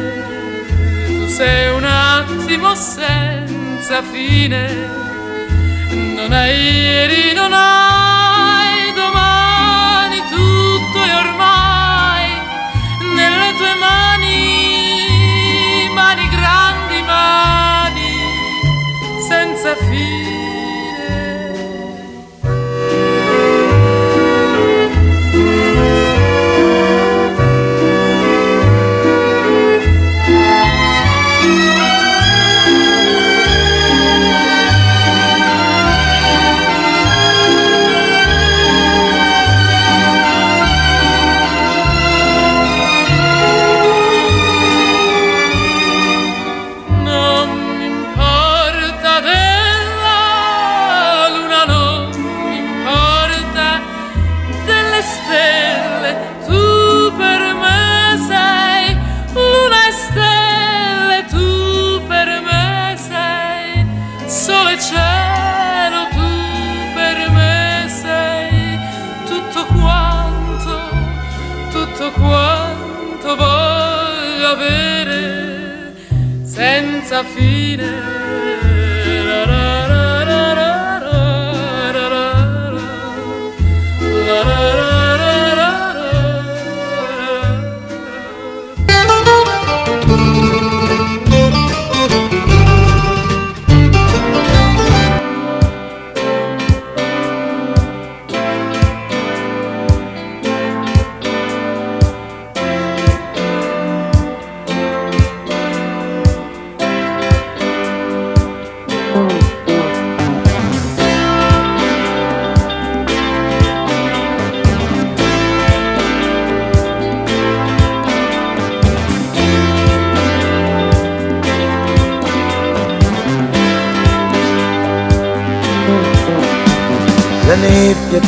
tu sei un attimo senza fine. Non hai ieri, non hai tue mani, mani grandi mani, senza fine.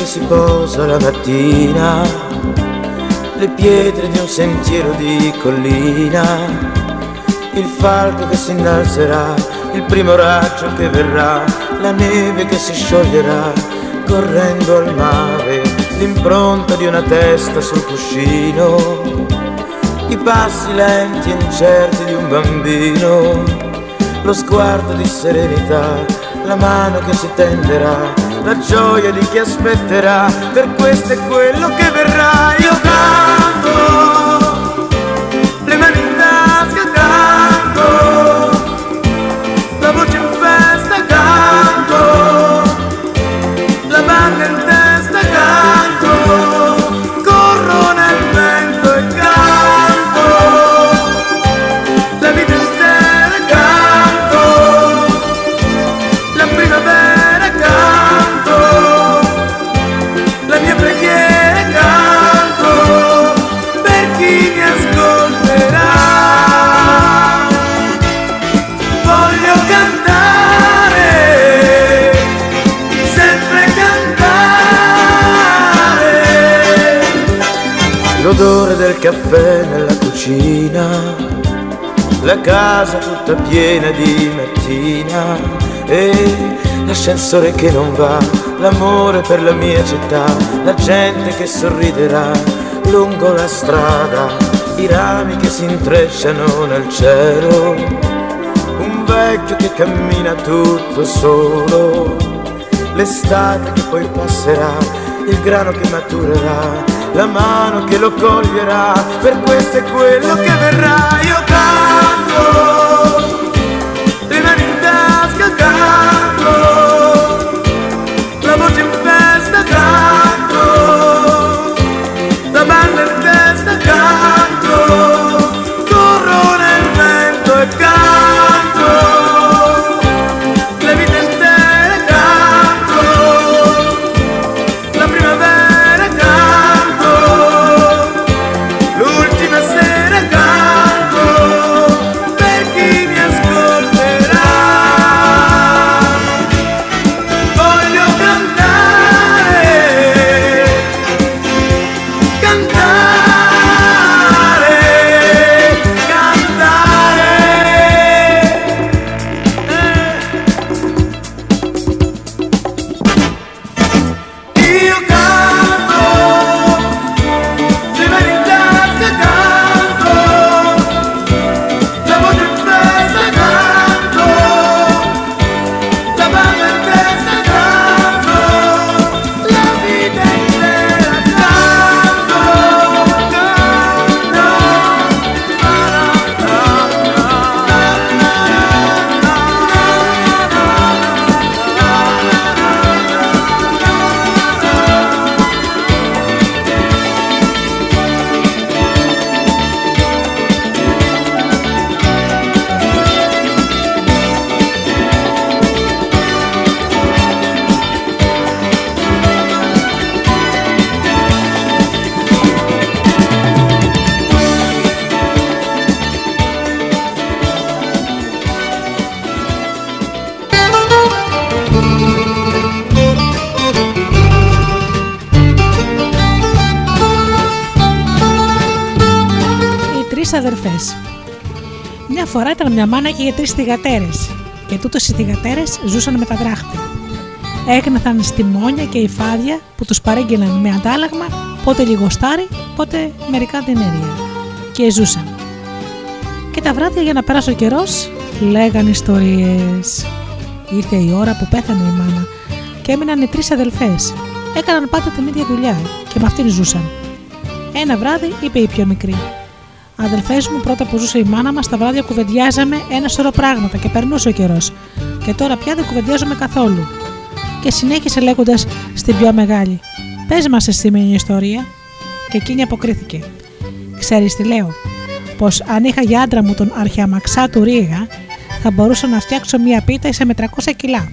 Si posa la mattina, le pietre di un sentiero di collina, il falco che si innalzerà, il primo raggio che verrà, la neve che si scioglierà, correndo al mare, l'impronta di una testa sul cuscino, i passi lenti e incerti di un bambino, lo sguardo di serenità, la mano che si tenderà, la gioia di chi aspetterà, per questo è quello che verrà. Io canto, Del caffè nella cucina, la casa tutta piena di mattina e l'ascensore che non va, l'amore per la mia città, la gente che sorriderà lungo la strada, i rami che si intrecciano nel cielo, un vecchio che cammina tutto solo, l'estate che poi passerà, il grano che maturerà, la mano che lo coglierà, per questo è quello che verrà, io canto, le mani in tasca canto, la voce in festa canto, la banda in testa canto, φορά ήταν μια μάνα και για τρεις θυγατέρες. Και τούτες οι θυγατέρες ζούσαν με τα δράχτη. έγνεθαν στη μόνια και η φάδια που τους παρέγγελαν με αντάλλαγμα πότε λιγοστάρι, πότε μερικά δινέρια. Και ζούσαν. Και τα βράδια για να περάσει ο καιρός λέγαν ιστορίες. Ήρθε η ώρα που πέθανε η μάνα και έμειναν οι τρεις αδελφές. Έκαναν πάντα την ίδια δουλειά και με αυτήν ζούσαν. Ένα βράδυ είπε η πιο μικρή. Αδελφές μου, πρώτα που ζούσε η μάνα μας, τα βράδια κουβεντιάζαμε ένα σωρό πράγματα και περνούσε ο καιρός. Και τώρα πια δεν κουβεντιάζουμε καθόλου. Και συνέχισε λέγοντας στην πιο μεγάλη: Πες μας εσύ μια ιστορία. Και εκείνη αποκρίθηκε: Ξέρεις τι λέω, πως αν είχα για άντρα μου τον αρχιαμαξά του Ρίγα, θα μπορούσα να φτιάξω μια πίτα σε με 300 κιλά.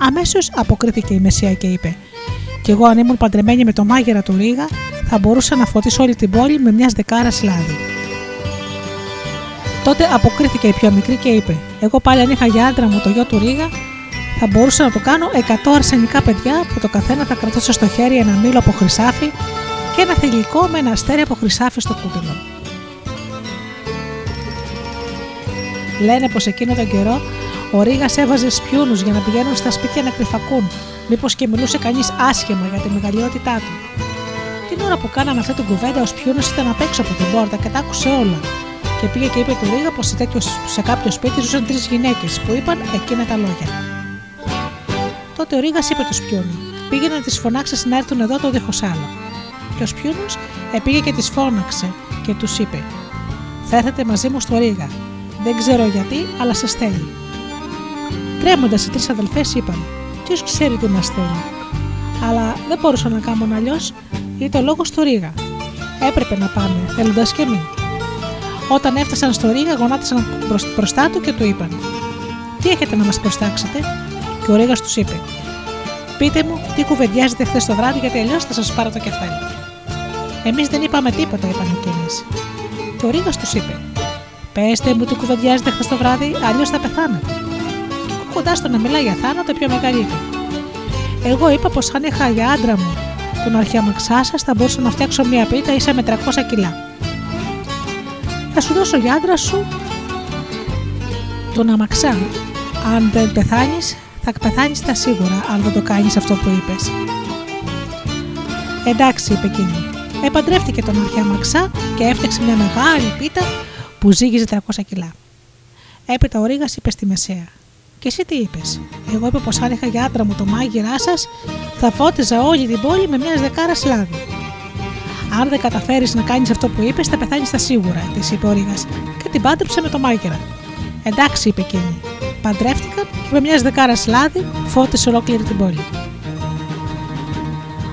Αμέσως αποκρίθηκε η Μεσία και είπε: Κι εγώ αν ήμουν παντρεμένη με το μάγερα του Ρίγα, θα μπορούσα να φωτίσω όλη την πόλη με μιας δεκάρας λάδι. Τότε αποκρίθηκε η πιο μικρή και είπε: Εγώ πάλι αν είχα για άντρα μου το γιο του Ρίγα, θα μπορούσα να του κάνω 100 αρσενικά παιδιά που το καθένα θα κρατούσε στο χέρι ένα μήλο από χρυσάφι και ένα θηλυκό με ένα αστέρι από χρυσάφι στο κούτελο. Λένε πως εκείνο τον καιρό ο Ρίγα έβαζε σπιούνους για να πηγαίνουν στα σπίτια να κρυφακούν, μήπως και μιλούσε κανείς άσχημα για τη μεγαλειότητά του. Την ώρα που κάνανε αυτή την κουβέντα, ο σπιούνο ήταν απ' έξω από την πόρτα και τα άκουσε όλα. Και πήγε και είπε του Ρίγα πως σε, τέτοιος, σε κάποιο σπίτι ζούσαν τρεις γυναίκες που είπαν εκείνα τα λόγια. Τότε ο Ρίγας είπε του Σπιούνου: Πήγαινε να τις φωνάξεις να έρθουν εδώ το δίχως άλλο. Και ο Σπιούνο επήγε και τις φώναξε και τους είπε: Θα έρθετε μαζί μου στο Ρίγα. Δεν ξέρω γιατί, αλλά σας θέλει. Τρέμοντας οι τρεις αδελφές είπαν: Ποιο ξέρει τι μας θέλει. Αλλά δεν μπορούσαν να κάνουν αλλιώ, γιατί ο λόγο στο Ρίγα. Έπρεπε να πάμε, θέλοντας και εμείς. Όταν έφτασαν στο Ρίγα, γονάτισαν μπρος- μπροστά του και του είπαν: Τι έχετε να μας προστάξετε, και ο Ρίγα τους είπε: Πείτε μου τι κουβεντιάζετε χθες το βράδυ, γιατί αλλιώς θα σας πάρω το κεφάλι. Εμείς δεν είπαμε τίποτα, είπαν εκείνε. Και ο Ρίγα τους είπε: Πέστε μου τι κουβεντιάζετε χθες το βράδυ, αλλιώς θα πεθάνετε. Και κοντά στο να μιλάει για θάνατο, πιο μεγάλη είπε. Εγώ είπα πως αν είχα για άντρα μου τον αρχιαμαξά σα, θα μπορούσα να φτιάξω μια πίτα ίσα με 300 κιλά. Θα σου δώσω για άντρα σου τον αμαξά. Αν δεν πεθάνεις, θα πεθάνεις τα σίγουρα αν δεν το κάνεις αυτό που είπες. Εντάξει, είπε εκείνη. Επαντρεύτηκε τον αρχιαμαξά και έφτιαξε μια μεγάλη πίτα που ζύγιζε 300 κιλά. Έπειτα ο Ρίγα είπε στη μεσαία: Και εσύ τι είπες; Εγώ είπα πως αν είχα για άντρα μου το μάγειρά σας, θα φώτιζα όλη την πόλη με μια δεκάρα σλάβη. Αν δεν καταφέρεις να κάνεις αυτό που είπες, θα πεθάνεις στα σίγουρα, της είπε ο Ρίγα και την πάντρεψε με το μάγειρα. Εντάξει, είπε εκείνη. Παντρεύτηκαν και με μια δεκάρα λάδι φώτισε ολόκληρη την πόλη.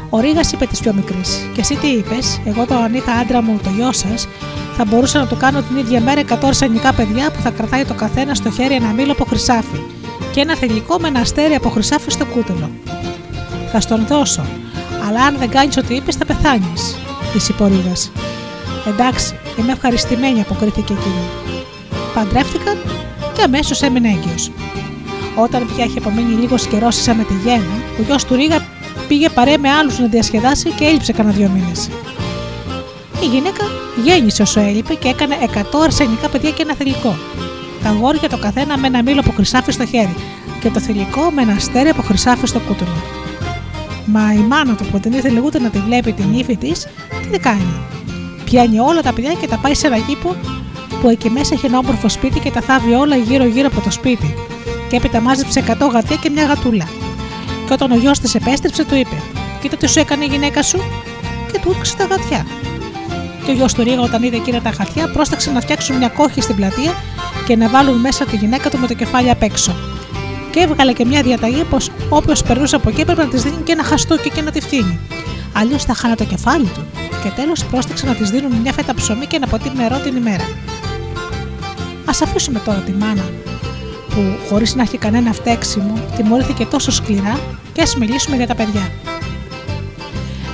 Ο Ρίγα είπε της πιο μικρής: Και εσύ τι είπες, Εγώ το αν είχα άντρα μου το γιο σας, θα μπορούσα να του κάνω την ίδια μέρα 100 αρσενικά παιδιά που θα κρατάει το καθένα στο χέρι ένα μήλο από χρυσάφι και ένα θηλυκό με ένα αστέρι από χρυσάφι στο κούτελο. Θα στον δώσω, αλλά αν δεν κάνεις ό,τι είπες, θα πεθάνεις, τη είπε ο Ρίγας. Εντάξει, είμαι ευχαριστημένη, αποκρίθηκε εκείνη. Παντρεύτηκαν και αμέσως έμεινε έγκυος. Όταν πια είχε απομείνει λίγος καιρός ίσα με τη γέννα, ο γιος του Ρίγα πήγε παρέ με άλλους να διασκεδάσει και έλειψε κανένα δύο μήνες. Η γυναίκα γέννησε όσο έλειπε και έκανε 100 αρσενικά παιδιά και ένα θηλυκό. Τα αγόρια το καθένα με ένα μήλο από χρυσάφι στο χέρι και το θηλυκό με ένα αστέρι από χρυσάφι στο κούτελο. Μα η μάνα του που δεν ήθελε ούτε να τη βλέπει την ύφη της, τι δεν κάνει; Πιάνει όλα τα παιδιά και τα πάει σε ένα κήπο που εκεί μέσα έχει ένα όμορφο σπίτι και τα θάβει όλα γύρω-γύρω από το σπίτι. Και έπειτα μάζεψε 100 γατιά και μια γατούλα. Και όταν ο γιος της επέστρεψε, του είπε: Κοίτα τι σου έκανε η γυναίκα σου, και του έδειξε τα γατιά. Και ο γιο του Ρίγα, όταν είδε εκείνα τα γατιά, πρόσταξε να φτιάξουν μια κόχη στην πλατεία και να βάλουν μέσα τη γυναίκα του με το κεφάλι απ' έξω. Και έβγαλε και μια διαταγή πως όποιος περνούσε από εκεί έπρεπε να της δίνει και ένα χαστούκι και να τη φτύνει. Αλλιώς θα χάνα το κεφάλι του. Και τέλος πρόσταξε να της δίνουν μια φέτα ψωμί και ένα ποτήρι νερό την ημέρα. Α αφήσουμε τώρα τη μάνα που χωρίς να έχει κανένα φταίξιμο τιμωρήθηκε τόσο σκληρά και ας μιλήσουμε για τα παιδιά.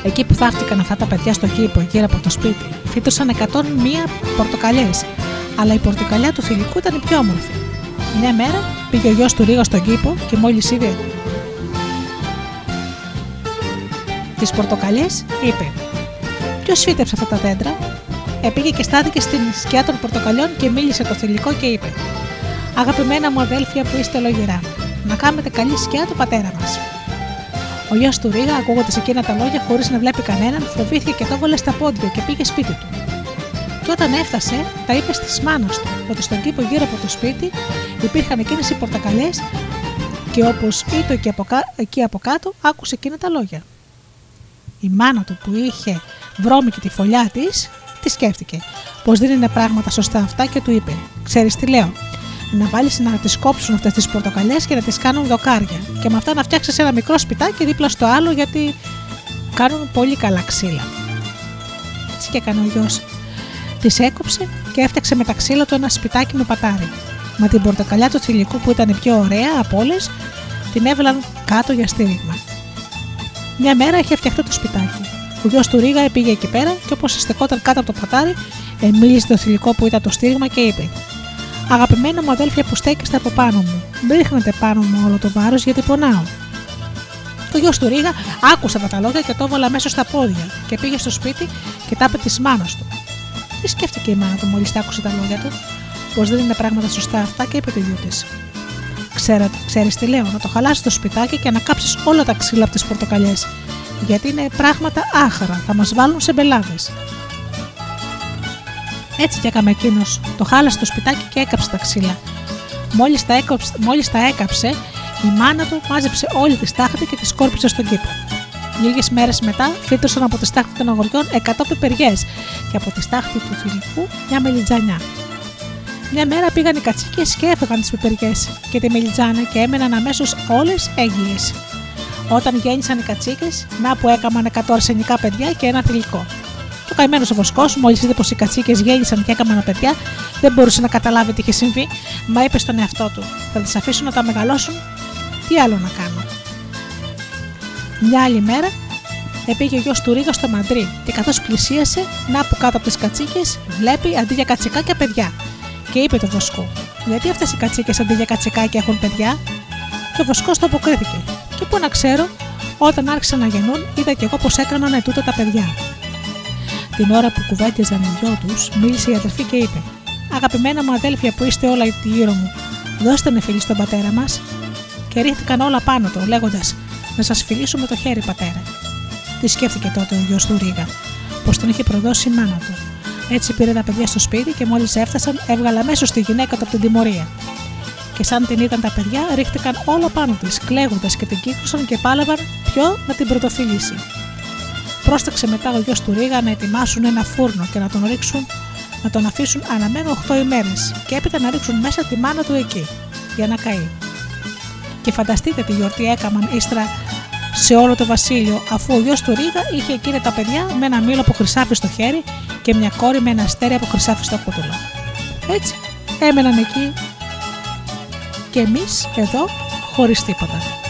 Εκεί που θαύτηκαν αυτά τα παιδιά στο κήπο γύρω από το σπίτι, φύτωσαν 101 πορτοκαλιές, αλλά η πορτοκαλιά του θηλυκού ήταν η πιο όμορφη. Μια μέρα πήγε ο γιος του Ρίγα στον κήπο και μόλις είδε τις πορτοκαλιές, είπε: Ποιος φύτεψε αυτά τα δέντρα, Επήγε και στάθηκε στην σκιά των πορτοκαλιών και μίλησε το θηλυκό και είπε: Αγαπημένα μου αδέλφια που είστε λογερά, να κάνετε καλή σκιά του πατέρα μας. Ο γιος του Ρίγα, ακούγοντας εκείνα τα λόγια χωρίς να βλέπει κανέναν, φοβήθηκε και το έβαλε στα πόδια και πήγε σπίτι του. Και όταν έφτασε, τα είπε στη μάνας του ότι στον κήπο γύρω από το σπίτι υπήρχαν εκείνες οι πορτακαλιές και όπως ήταν εκεί από, κα- εκεί από κάτω, άκουσε εκείνα τα λόγια. Η μάνα του που είχε βρώμικη τη φωλιά της, τη σκέφτηκε πω δεν είναι πράγματα σωστά αυτά και του είπε: Ξέρεις τι λέω, να βάλεις να τις κόψουν αυτές τις πορτοκαλιές και να τις κάνουν δοκάρια. Και με αυτά να φτιάξεις ένα μικρό σπιτάκι δίπλα στο άλλο γιατί κάνουν πολύ καλά ξύλα. Έτσι και έκανε ο γιος. Τη έκοψε και έφτιαξε με τα ξύλα του ένα σπιτάκι με πατάρι. Μα την πορτοκαλιά του θηλυκού που ήταν η πιο ωραία από όλες, την έβαλαν κάτω για στήριγμα. Μια μέρα είχε φτιαχτεί το σπιτάκι. Ο γιος του Ρίγα πήγε εκεί πέρα και όπως στεκόταν κάτω από το πατάρι, ε, μίλησε το θηλυκό που ήταν το στήριγμα και είπε: Αγαπημένα μου αδέλφια που στέκεστε από πάνω μου, μην ρίχνετε πάνω μου όλο το βάρος γιατί πονάω. Το γιος του Ρίγα άκουσε αυτά τα λόγια και το έβαλε αμέσως στα πόδια και πήγε στο σπίτι και τα είπε τη μάνας του. Τι σκέφτηκε η μάνα του μόλις τα άκουσε τα λόγια του, πως δεν είναι πράγματα σωστά αυτά και είπε το γιο της. Ξέρεις τι λέω, να το χαλάσεις το σπιτάκι και να κάψεις όλα τα ξύλα από τις πορτοκαλιές. Γιατί είναι πράγματα άχαρα, θα μας βάλουν σε μπελάδες. Έτσι και έκαμε εκείνος. Το χάλασε το σπιτάκι και έκαψε τα ξύλα. Μόλις τα, έκοψε, μόλις τα έκαψε, η μάνα του μάζεψε όλη τη στάχτη και τη σκόρπισε στον κήπο. Λίγες μέρες μετά φύτρωσαν από τη στάχτη των αγοριών 100 πιπεριέ και από τη στάχτη του θηλυκού μια μελιτζανιά. Μια μέρα πήγαν οι κατσίκες και έφεγαν τις πιπεριέ και τη μελιτζάνα και έμεναν αμέσως όλες έγκυες. Όταν γέννησαν οι κατσίκες, να που έκαναν 100 αρσενικά παιδιά και ένα θηλυκό. Το καημένο ο βοσκό, μόλις είδε πως οι κατσίκες γέννησαν και έκαναν παιδιά, δεν μπορούσε να καταλάβει τι είχε συμβεί, μα είπε στον εαυτό του: Θα τις αφήσω να τα μεγαλώσουν, τι άλλο να κάνω. Μια άλλη μέρα επήγε ο γιος του Ρίγα στο Μαντρί και καθώς πλησίασε, να που κάτω από τις κατσίκες βλέπει αντί για κατσικάκια παιδιά. Και είπε το βοσκό: Γιατί αυτές οι κατσίκες αντί για κατσικάκια έχουν παιδιά; Και ο βοσκός το αποκρίθηκε. Και πού να ξέρω, όταν άρχισαν να γεννούν, είδα κι εγώ πως έκαναν ετούτα τα παιδιά. Την ώρα που κουβέντιαζαν οι δυο τους, μίλησε η αδερφή και είπε: Αγαπημένα μου αδέλφια που είστε όλα γύρω μου, δώστε με φιλή στον πατέρα μας. Και ρίχτηκαν όλα πάνω του, λέγοντας: Να σας φιλήσουμε το χέρι, πατέρα. Τι σκέφτηκε τότε ο γιος του Ρίγα, πως τον είχε προδώσει η μάνα του. Έτσι πήρε τα παιδιά στο σπίτι και μόλις έφτασαν, έβγαλε αμέσως τη γυναίκα του από την τιμωρία. Και σαν την είδαν τα παιδιά, ρίχτηκαν όλα πάνω της, κλαίγοντας και την κύκλωσαν και πάλευαν ποιο να την πρωτοφιλήσει. Πρόσταξε μετά ο γιος του Ρίγα να ετοιμάσουν ένα φούρνο και να τον ρίξουν, να τον αφήσουν αναμένο 8 ημέρες και έπειτα να ρίξουν μέσα τη μάνα του εκεί, για να καεί. Και φανταστείτε τι γιορτή έκαναν ύστερα σε όλο το βασίλειο, αφού ο γιος του Ρίγα είχε εκείνα τα παιδιά με ένα μήλο από χρυσάφι στο χέρι και μια κόρη με ένα αστέρι από χρυσάφι στο κούτουλο. Έτσι έμεναν εκεί και εμείς εδώ χωρίς τίποτα.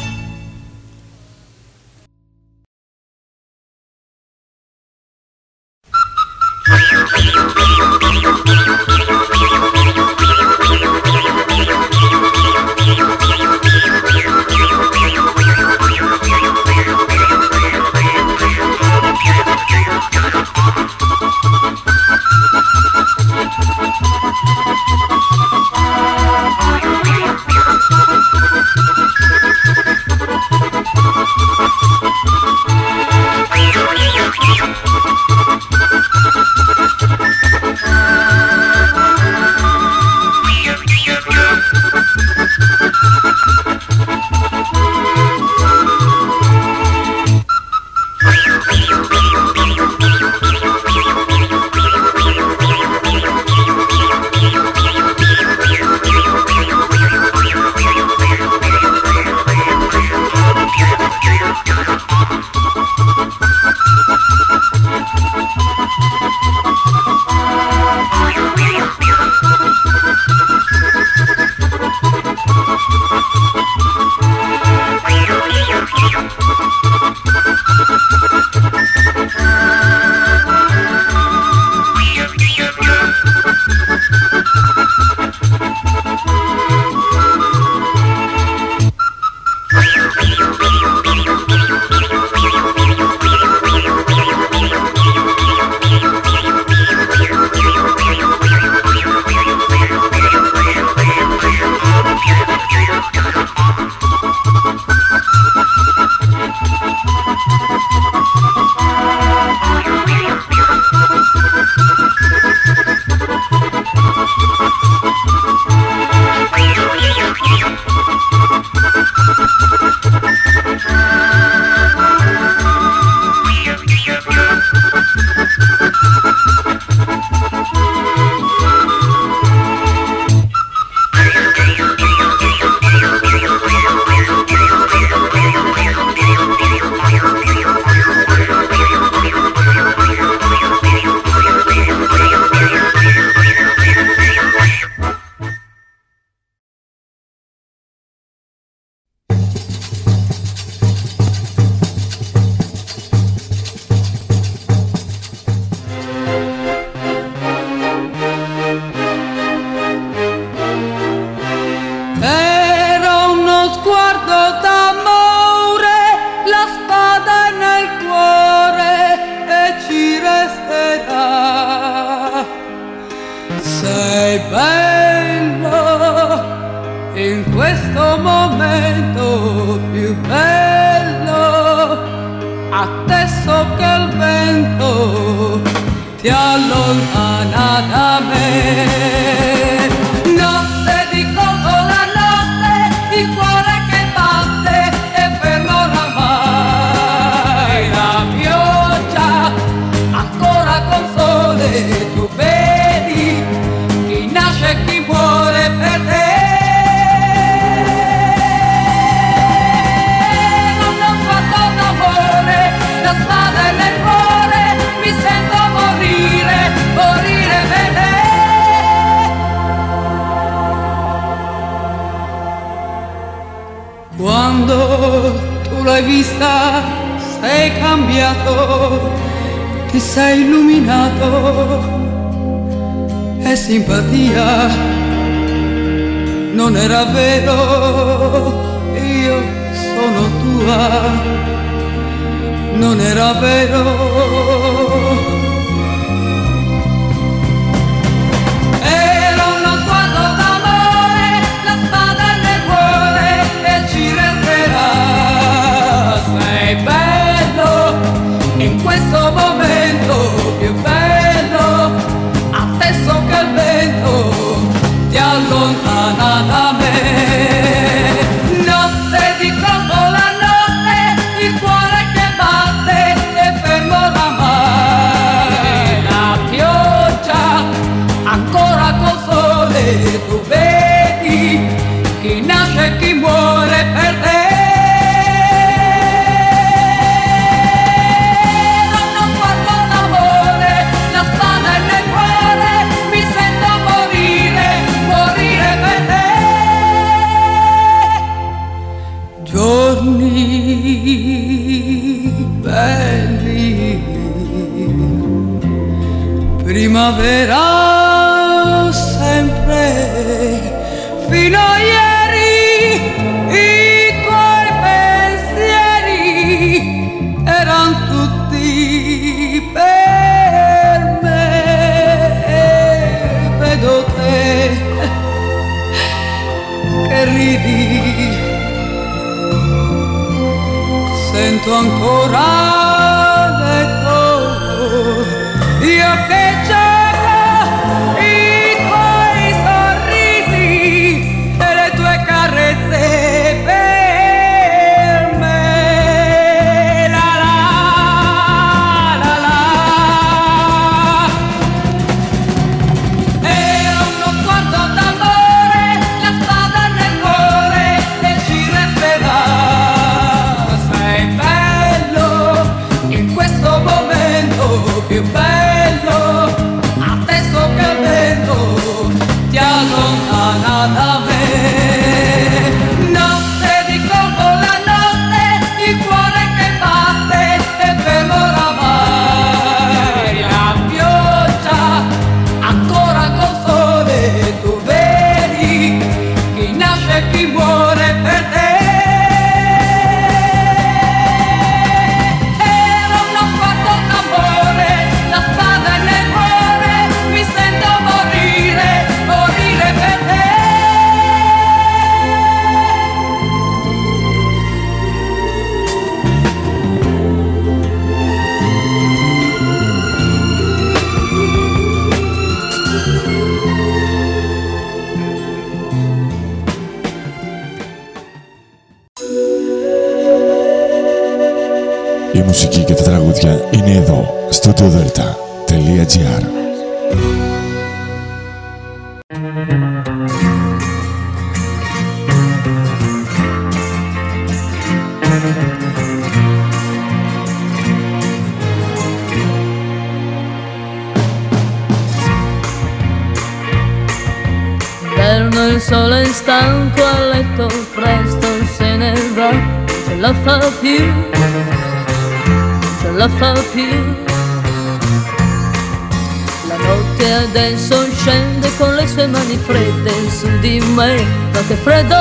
Alfredo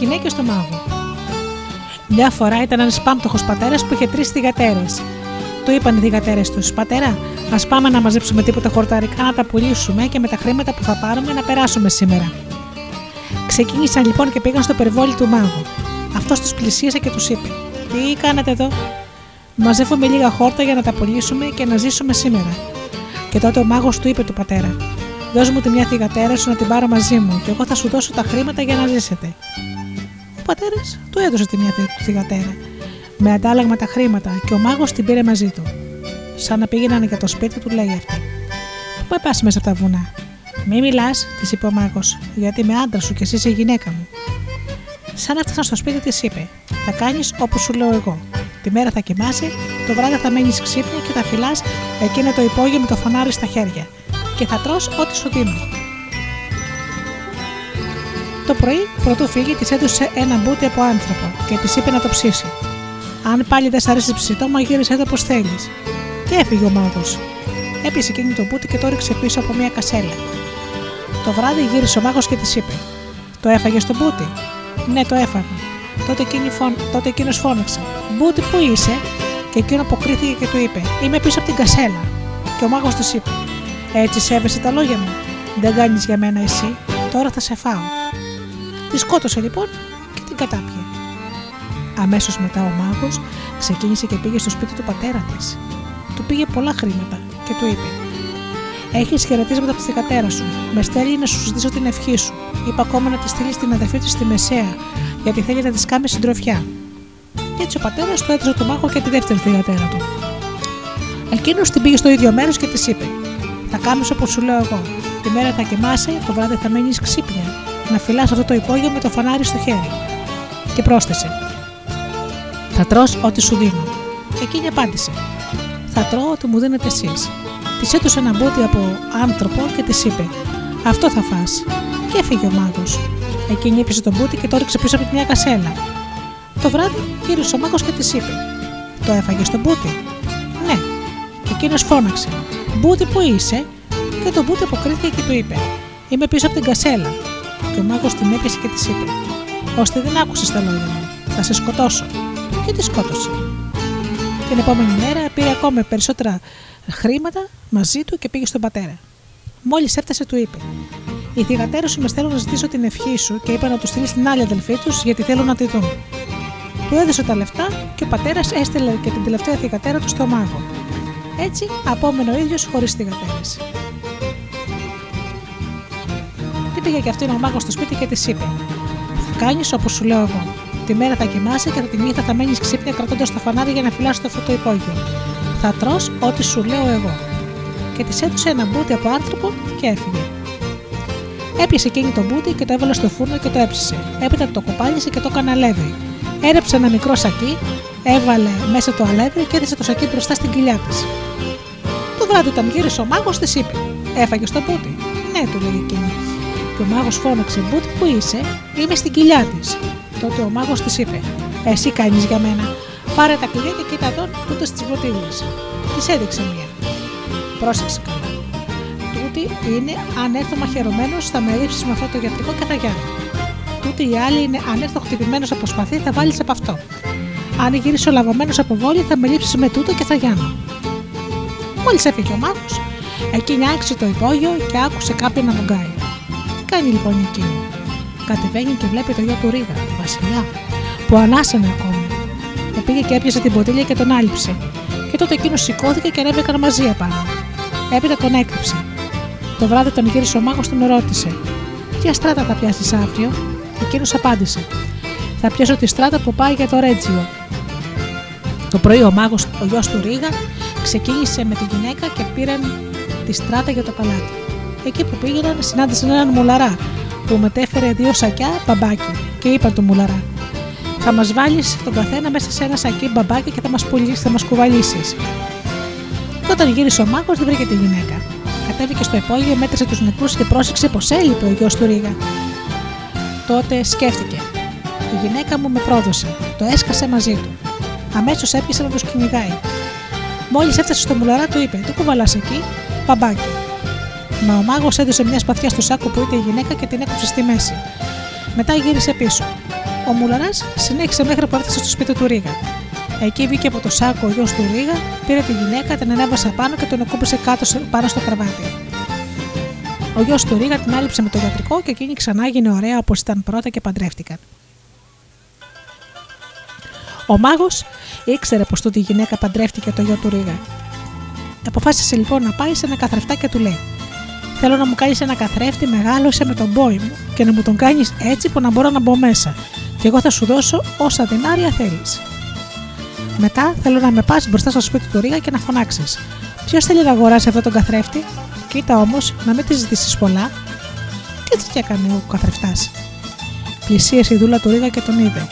γυναίκε στο μάγο. Μια φορά ήταν ένας πάμπτωχο πατέρας που είχε τρεις θηγατέρε. Του είπαν οι θηγατέρε τους: Πατέρα, ας πάμε να μαζέψουμε τίποτα χορταρικά να τα πουλήσουμε και με τα χρήματα που θα πάρουμε να περάσουμε σήμερα. Ξεκίνησαν λοιπόν και πήγαν στο περιβόλι του μάγου. Αυτός τους πλησίασε και τους είπε: Τι κάνετε εδώ, Μαζεύουμε λίγα χόρτα για να τα πουλήσουμε και να ζήσουμε σήμερα. Και τότε ο μάγος του είπε του πατέρα: Δώσ' μου τη μια θηγατέρα σου να την πάρω μαζί μου, και εγώ θα σου δώσω τα χρήματα για να ζήσετε. Ο πατέρας του έδωσε τη μια θη- θηγατέρα, με αντάλλαγμα τα χρήματα, και ο μάγος την πήρε μαζί του. Σαν να πήγαιναν για το σπίτι του, λέει αυτή: Πού πας μέσα από τα βουνά; Μη μιλάς, της είπε ο μάγος, γιατί είμαι άντρας σου και εσύ είσαι η γυναίκα μου. Σαν έφτασαν στο σπίτι, της είπε: Θα κάνεις όπως σου λέω εγώ. Τη μέρα θα κοιμάσαι, το βράδυ θα μένει ξύπνια και θα φυλάς εκείνο το υπόγειο με το φανάρι στα χέρια. Και θα τρως ό,τι σου δίνω. Το πρωί, πρωτού φύγει, της έδωσε ένα μπούτι από άνθρωπο και της είπε να το ψήσει. Αν πάλι δεν σ' αρέσει ψητό, μαγείρισε το όπω θέλεις. Και έφυγε ο μάγος. Έπιασε εκείνη το μπούτι και το ρίξε πίσω από μια κασέλα. Το βράδυ γύρισε ο μάγος και της είπε: Το έφαγες το μπούτι; Ναι, το έφαγα. Τότε, εκείνη φων... τότε εκείνος φώναξε: Μπούτι, πού είσαι; Και εκείνο αποκρίθηκε και του είπε: Είμαι πίσω από την κασέλα. Και ο μάγος της είπε: Έτσι σέβεσαι τα λόγια μου. Δεν κάνεις για μένα εσύ, τώρα θα σε φάω. Τη σκότωσε λοιπόν και την κατάπιε. Αμέσως μετά ο μάγος ξεκίνησε και πήγε στο σπίτι του πατέρα της. Του πήγε πολλά χρήματα και του είπε: Έχεις χαιρετίσματα από τη θηγατέρα σου. Με στέλνει να σου ζητήσω την ευχή σου. Είπα ακόμα να τη στείλεις την αδερφή της στη Μεσαία, γιατί θέλει να της κάνει συντροφιά. Και έτσι ο πατέρας του έδωσε το μάγο και τη δεύτερη θηγατέρα του. Εκείνος την πήγε στο ίδιο μέρος και της είπε: Θα κάνεις όπως σου λέω εγώ. Τη μέρα θα κοιμάσαι, το βράδυ θα μείνεις ξύπνια. Να φυλάς αυτό το υπόγειο με το φανάρι στο χέρι. Και πρόσθεσε: Θα τρως ό,τι σου δίνω. Και εκείνη απάντησε: Θα τρώω ό,τι μου δίνετε εσείς. Της έδωσε ένα μπούτι από άνθρωπο και της είπε: Αυτό θα φας. Και έφυγε ο μάγος. Εκείνη έπιασε τον μπούτι και το ρίξε πίσω από τη μια κασέλα. Το βράδυ γύρισε ο μάγος και της είπε: Το έφαγες στο μπούτι; Ναι. Εκείνος φώναξε: Μπούτι που είσαι. Και το μπούτι αποκρίθηκε και του είπε: Είμαι πίσω από την κασέλα. Και ο μάγος την έπιασε και της είπε: Ώστε δεν άκουσες τα λόγια μου. Θα σε σκοτώσω. Και τη σκότωσε. Την επόμενη μέρα πήρε ακόμα περισσότερα χρήματα μαζί του και πήγε στον πατέρα. Μόλις έφτασε, του είπε: Οι θηγατέρε σου με στέλνουν να ζητήσω την ευχή σου και είπα να τους στείλεις την άλλη αδελφή τους γιατί θέλουν να τη δουν. Του έδωσε τα λεφτά και ο πατέρας έστειλε και την τελευταία θηγατέρα του στο μάγο. Έτσι απόμενε ο ίδιος χωρίς θηγατέρε. Τι πήγε και αυτήν ο μάγο στο σπίτι και της είπε: Θα κάνεις όπως σου λέω εγώ. Τη μέρα θα κοιμάσαι και τη νύχτα θα μένεις ξύπνια κρατώντας το φανάρι για να φυλάσει το φωτό υπόγειο. Θα τρως ό,τι σου λέω εγώ. Και της έδωσε ένα μπούτι από άνθρωπο και έφυγε. Έπιασε εκείνη το μπούτι και το έβαλε στο φούρνο και το έψησε. Έπειτα το κοπάλισε και το έκανε αλεύρι. Έρεψε ένα μικρό σακί, έβαλε μέσα το αλεύρι και έδεσε το σακί μπροστά στην κοιλιά της. Το βράδυ όταν γύρισε ο μάγος της είπε: Έφαγες το μπούτι. Ναι, του λέει εκείνη. Και ο μάγος φώναξε: Μπούτι, που είσαι, είμαι στην κοιλιά της. Τότε ο μάγος της είπε: Εσύ κάνεις για μένα. Πάρε τα κλειδιά και κοίτα εδώ τούτες τις βοτήλε. Της έδειξε μία. Πρόσεξε καλά. Τούτη είναι αν έρθω μαχαιρωμένο, θα με ρίξει με αυτό το γιατρικό και θα γιάνω. Τούτη η άλλη είναι αν έρθω χτυπημένος από σπαθί, θα βάλεις από αυτό. Αν γυρίσω λαβωμένο από βόλη, θα με λείψει με τούτο και θα γιάνω. Μόλις έφυγε ο μάγος, εκείνη άρχισε το υπόγειο και άκουσε κάποιον να μουγκάει. Τι κάνει λοιπόν εκείνη. Κατεβαίνει και βλέπει το γιο του Ρίγα, τον Βασιλιά, που ανάσανε ακόμη. Και πήγε και έπιασε την ποτήλια και τον άλυψε. Και τότε εκείνο σηκώθηκε και ανέβηκαν μαζί απάνω. Έπειτα τον έκρυψε. Το βράδυ όταν γύρισε ο μάγος τον ρώτησε: Ποια στράτα θα πιάσεις αύριο, Εκείνος απάντησε: Θα πιάσω τη στράτα που πάει για το Ρέτζιο. Το πρωί ο μάγος, ο γιος του Ρίγα, ξεκίνησε με τη γυναίκα και πήραν τη στράτα για το παλάτι. Εκεί που πήγαιναν, συνάντησαν έναν μουλαρά που μετέφερε δύο σακιά μπαμπάκι και είπαν του μουλαρά: Θα μας βάλεις τον καθένα μέσα σε ένα σακί μπαμπάκι και θα μας θα μας κουβαλήσεις. Και όταν γύρισε ο μάγος, δεν βρήκε τη γυναίκα. Κατέβηκε στο υπόγειο, μέτρησε τους νεκρούς και πρόσεξε πως έλειπε ο γιος του Ρίγα. Τότε σκέφτηκε. Η γυναίκα μου με πρόδωσε. Το έσκασε μαζί του. Αμέσως έπιασε να τους κυνηγάει. Μόλις έφτασε στο μουλαρά, του είπε: Τι κουβαλάς εκεί, μπαμπάκι. Μα ο μάγος έδωσε μια σπαθιά στο σάκο που ήταν η γυναίκα και την έκοψε στη μέση. Μετά γύρισε πίσω. Ο μουλαράς συνέχισε μέχρι που έφτασε στο σπίτι του Ρίγα. Εκεί βγήκε από το σάκο ο γιος του Ρίγα, πήρε τη γυναίκα, την ανέβασε πάνω και τον ακούμπησε κάτω σε- πάνω στο κρεβάτι. Ο γιος του Ρίγα την άλυψε με το γιατρικό και εκείνη ξανά έγινε ωραία όπως ήταν πρώτα και παντρεύτηκαν. Ο μάγος ήξερε πως τούτη η γυναίκα παντρεύτηκε το γιο του Ρίγα. Αποφάσισε λοιπόν να πάει σε ένα καθρεφτά και του λέει: Θέλω να μου κάνεις ένα καθρέφτη μεγάλωσε με τον πόη μου και να μου τον κάνεις έτσι που να μπορώ να μπω μέσα. Και εγώ θα σου δώσω όσα δινάρια θέλεις. Μετά θέλω να με πας μπροστά στο σπίτι του Ρίγα και να φωνάξεις: Ποιος θέλει να αγοράσει αυτό τον καθρέφτη, κοίτα όμως να μην τη ζητήσεις πολλά. Και έτσι και έκανε ο καθρεφτάς. Πλησίασε η δούλα του Ρίγα και τον είδε.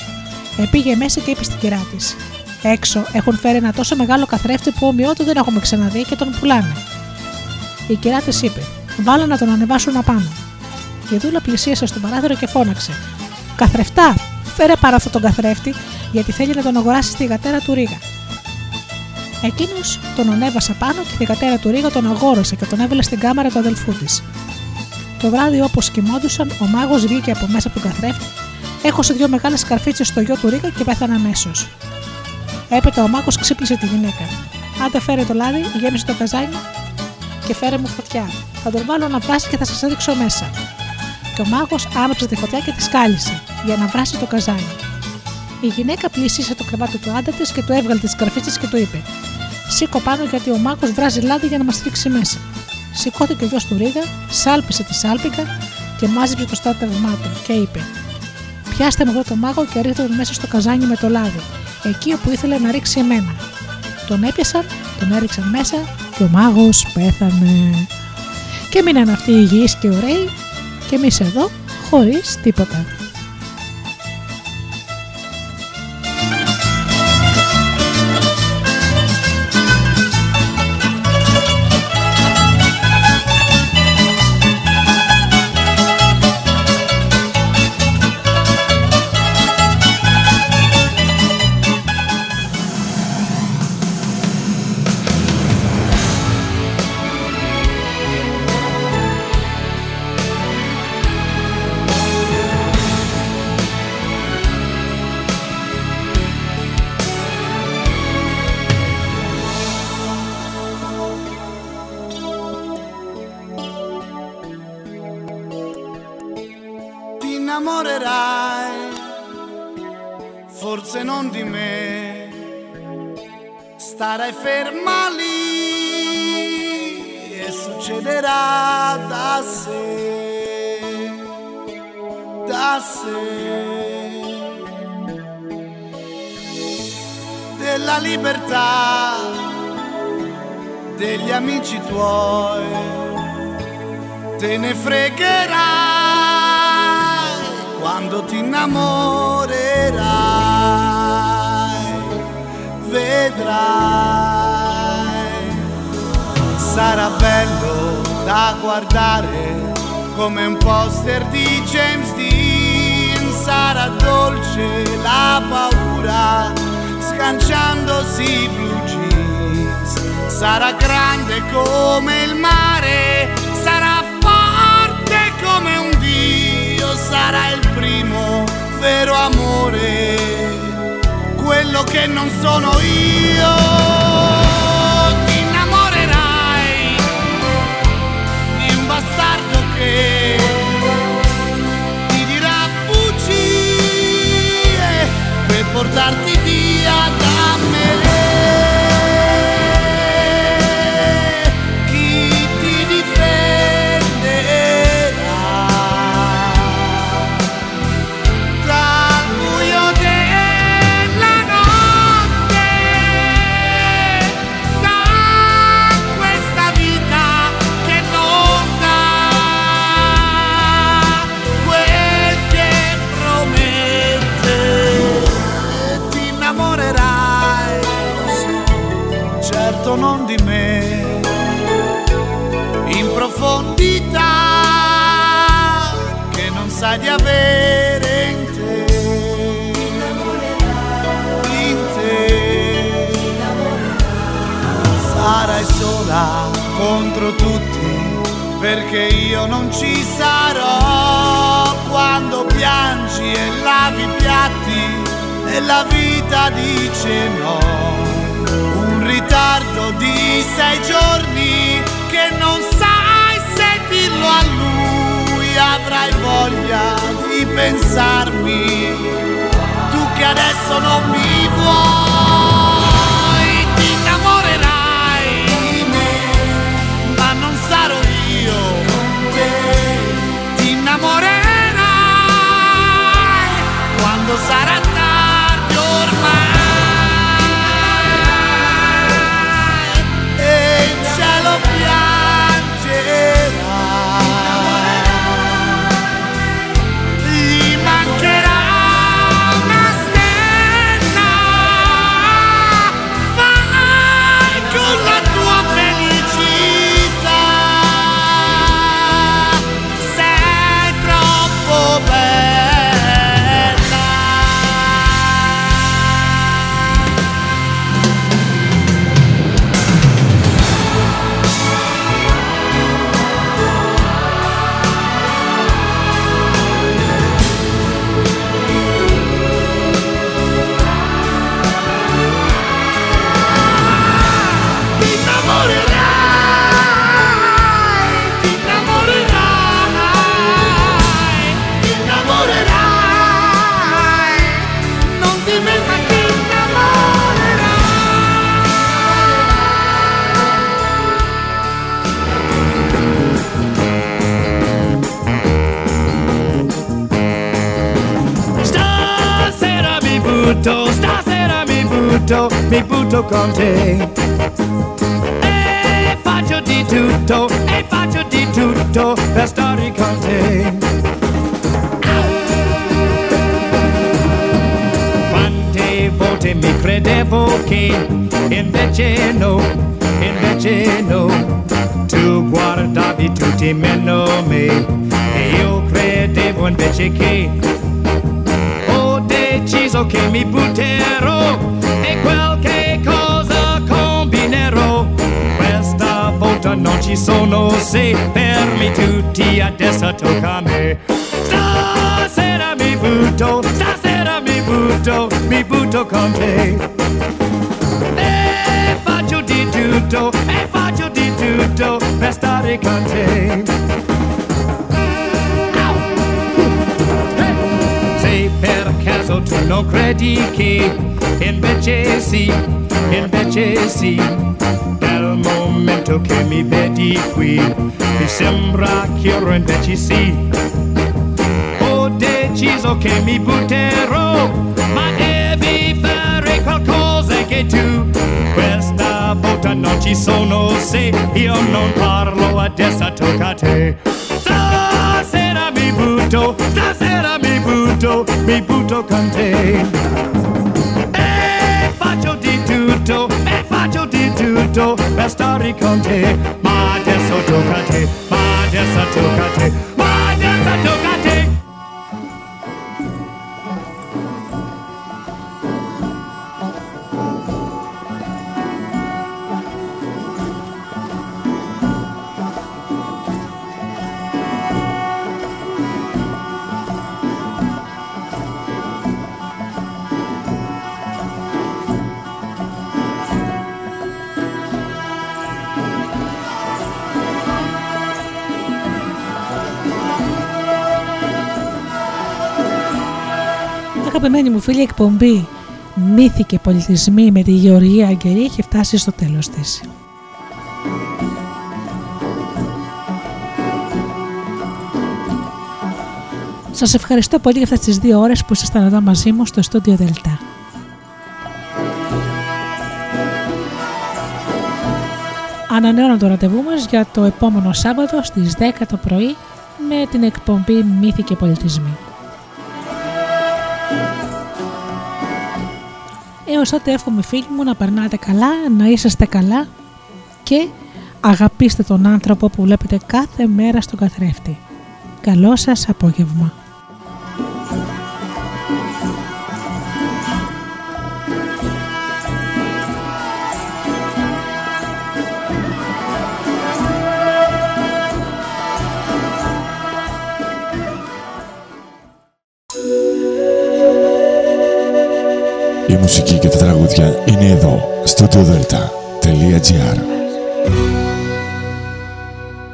Ε, πήγε μέσα και είπε στην κυρά της: Έξω έχουν φέρει ένα τόσο μεγάλο καθρέφτη που ομοιότου δεν έχουμε ξαναδεί και τον πουλάνε. Η κυρά της είπε: Βάλε να τον ανεβάσουν απάνω. Η δούλα πλησίασε στο παράθυρο και φώναξε: Καθρεφτά, φέρε παρά αυτόν τον καθρέφτη, γιατί θέλει να τον αγοράσει στη γατέρα του Ρίγα. Εκείνος τον ανέβασε πάνω και η γατέρα του Ρίγα τον αγόρασε και τον έβαλε στην κάμαρα του αδελφού της. Το βράδυ, όπως κοιμόντουσαν, ο μάγος βγήκε από μέσα από τον καθρέφτη, έχωσε δύο μεγάλες καρφίτσες στο γιο του Ρίγα και πέθανε αμέσως. Έπειτα ο μάγος ξύπνησε τη γυναίκα. Άντε φέρε το λάδι, γέμισε το καζάνι και φέρε μου φωτιά. Θα τον βάλω να βράσει και θα σας έδειξω μέσα. Και ο μάγος άναψε τη φωτιά και τη σκάλισε για να βράσει το καζάνι. Η γυναίκα πλησίασε το κρεβάτι του άντρα της και του έβγαλε τις καρφίτσε και του είπε: Σήκω πάνω γιατί ο μάγος βράζει λάδι για να μας ρίξει μέσα. Σηκώθηκε ο γιος του Ρίγα, σάλπισε τη σάλπιγγα και μάζεψε το στάτευμά του και είπε: Πιάστε με αυτό το μάγο και ρίχτε τον μέσα στο καζάνι με το λάδι, εκεί όπου ήθελε να ρίξει εμένα. Τον έπιασαν, τον έριξαν μέσα και ο μάγος πέθανε. Και μείναν αυτοί υγιείς και ωραίοι και εμείς εδώ χωρίς τίποτα. Innamorerai, forse non di me, starai ferma lì e succederà da sé, da sé. Della libertà degli amici tuoi te ne fregherai quando ti innamorerai. vedrai. Sarà bello da guardare come un poster di James Dean, sarà dolce la paura scanciandosi i blue jeans, sarà grande come il mare, sarà il primo vero amore, quello che non sono io. Ti innamorerai di un bastardo che ti dirà bugie per portarti la vita dice no. Un ritardo di sei giorni che non sai se dirlo a lui avrai voglia di pensarmi. Tu che adesso non mi vuoi, ti innamorerai di me, ma non sarò io con te. Ti innamorerai quando sarà tardi mi butto, mi butto con te. E faccio di tutto, e faccio di tutto per stare con te. Quante volte mi credevo che invece no, invece no. Tu guardavi tutti meno me e io credevo invece che deciso che mi butterò e qualche cosa combinerò. Questa volta non ci sono se fermi tutti, adesso tocca a me. Stasera mi butto, stasera mi butto, mi butto con te. E faccio di tutto, e faccio di tutto per stare con te. Tu non credi che invece sì, invece sì, dal momento che mi vedi qui, mi sembra chiaro invece sì. Ho deciso che mi butterò, ma devi fare qualcosa che tu. Questa volta non ci sono se io non parlo adesso tocca a te. Stasera mi butto, stasera mi butto, tutto, mi butto con te. E faccio di tutto, e faccio di tutto per stare con te. Ma adesso tocca a te, ma adesso tocca a te. Αγαπημένη μου φίλη εκπομπή Μύθοι και πολιτισμοί με τη Γεωργία Αγγελή έχει φτάσει στο τέλος της. Σας ευχαριστώ πολύ για αυτές τις δύο ώρες που ήσασταν εδώ μαζί μου στο στούντιο Δελτά. Ανανεώνω το ραντεβού μας για το επόμενο Σάββατο στις 10 το πρωί με την εκπομπή Μύθοι και Πολιτισμοί. Έως τότε εύχομαι φίλοι μου να περνάτε καλά, να είσαστε καλά και αγαπήστε τον άνθρωπο που βλέπετε κάθε μέρα στον καθρέφτη. Καλό σας απόγευμα. Η μουσική και τα τραγούδια είναι εδώ, στο Delta.gr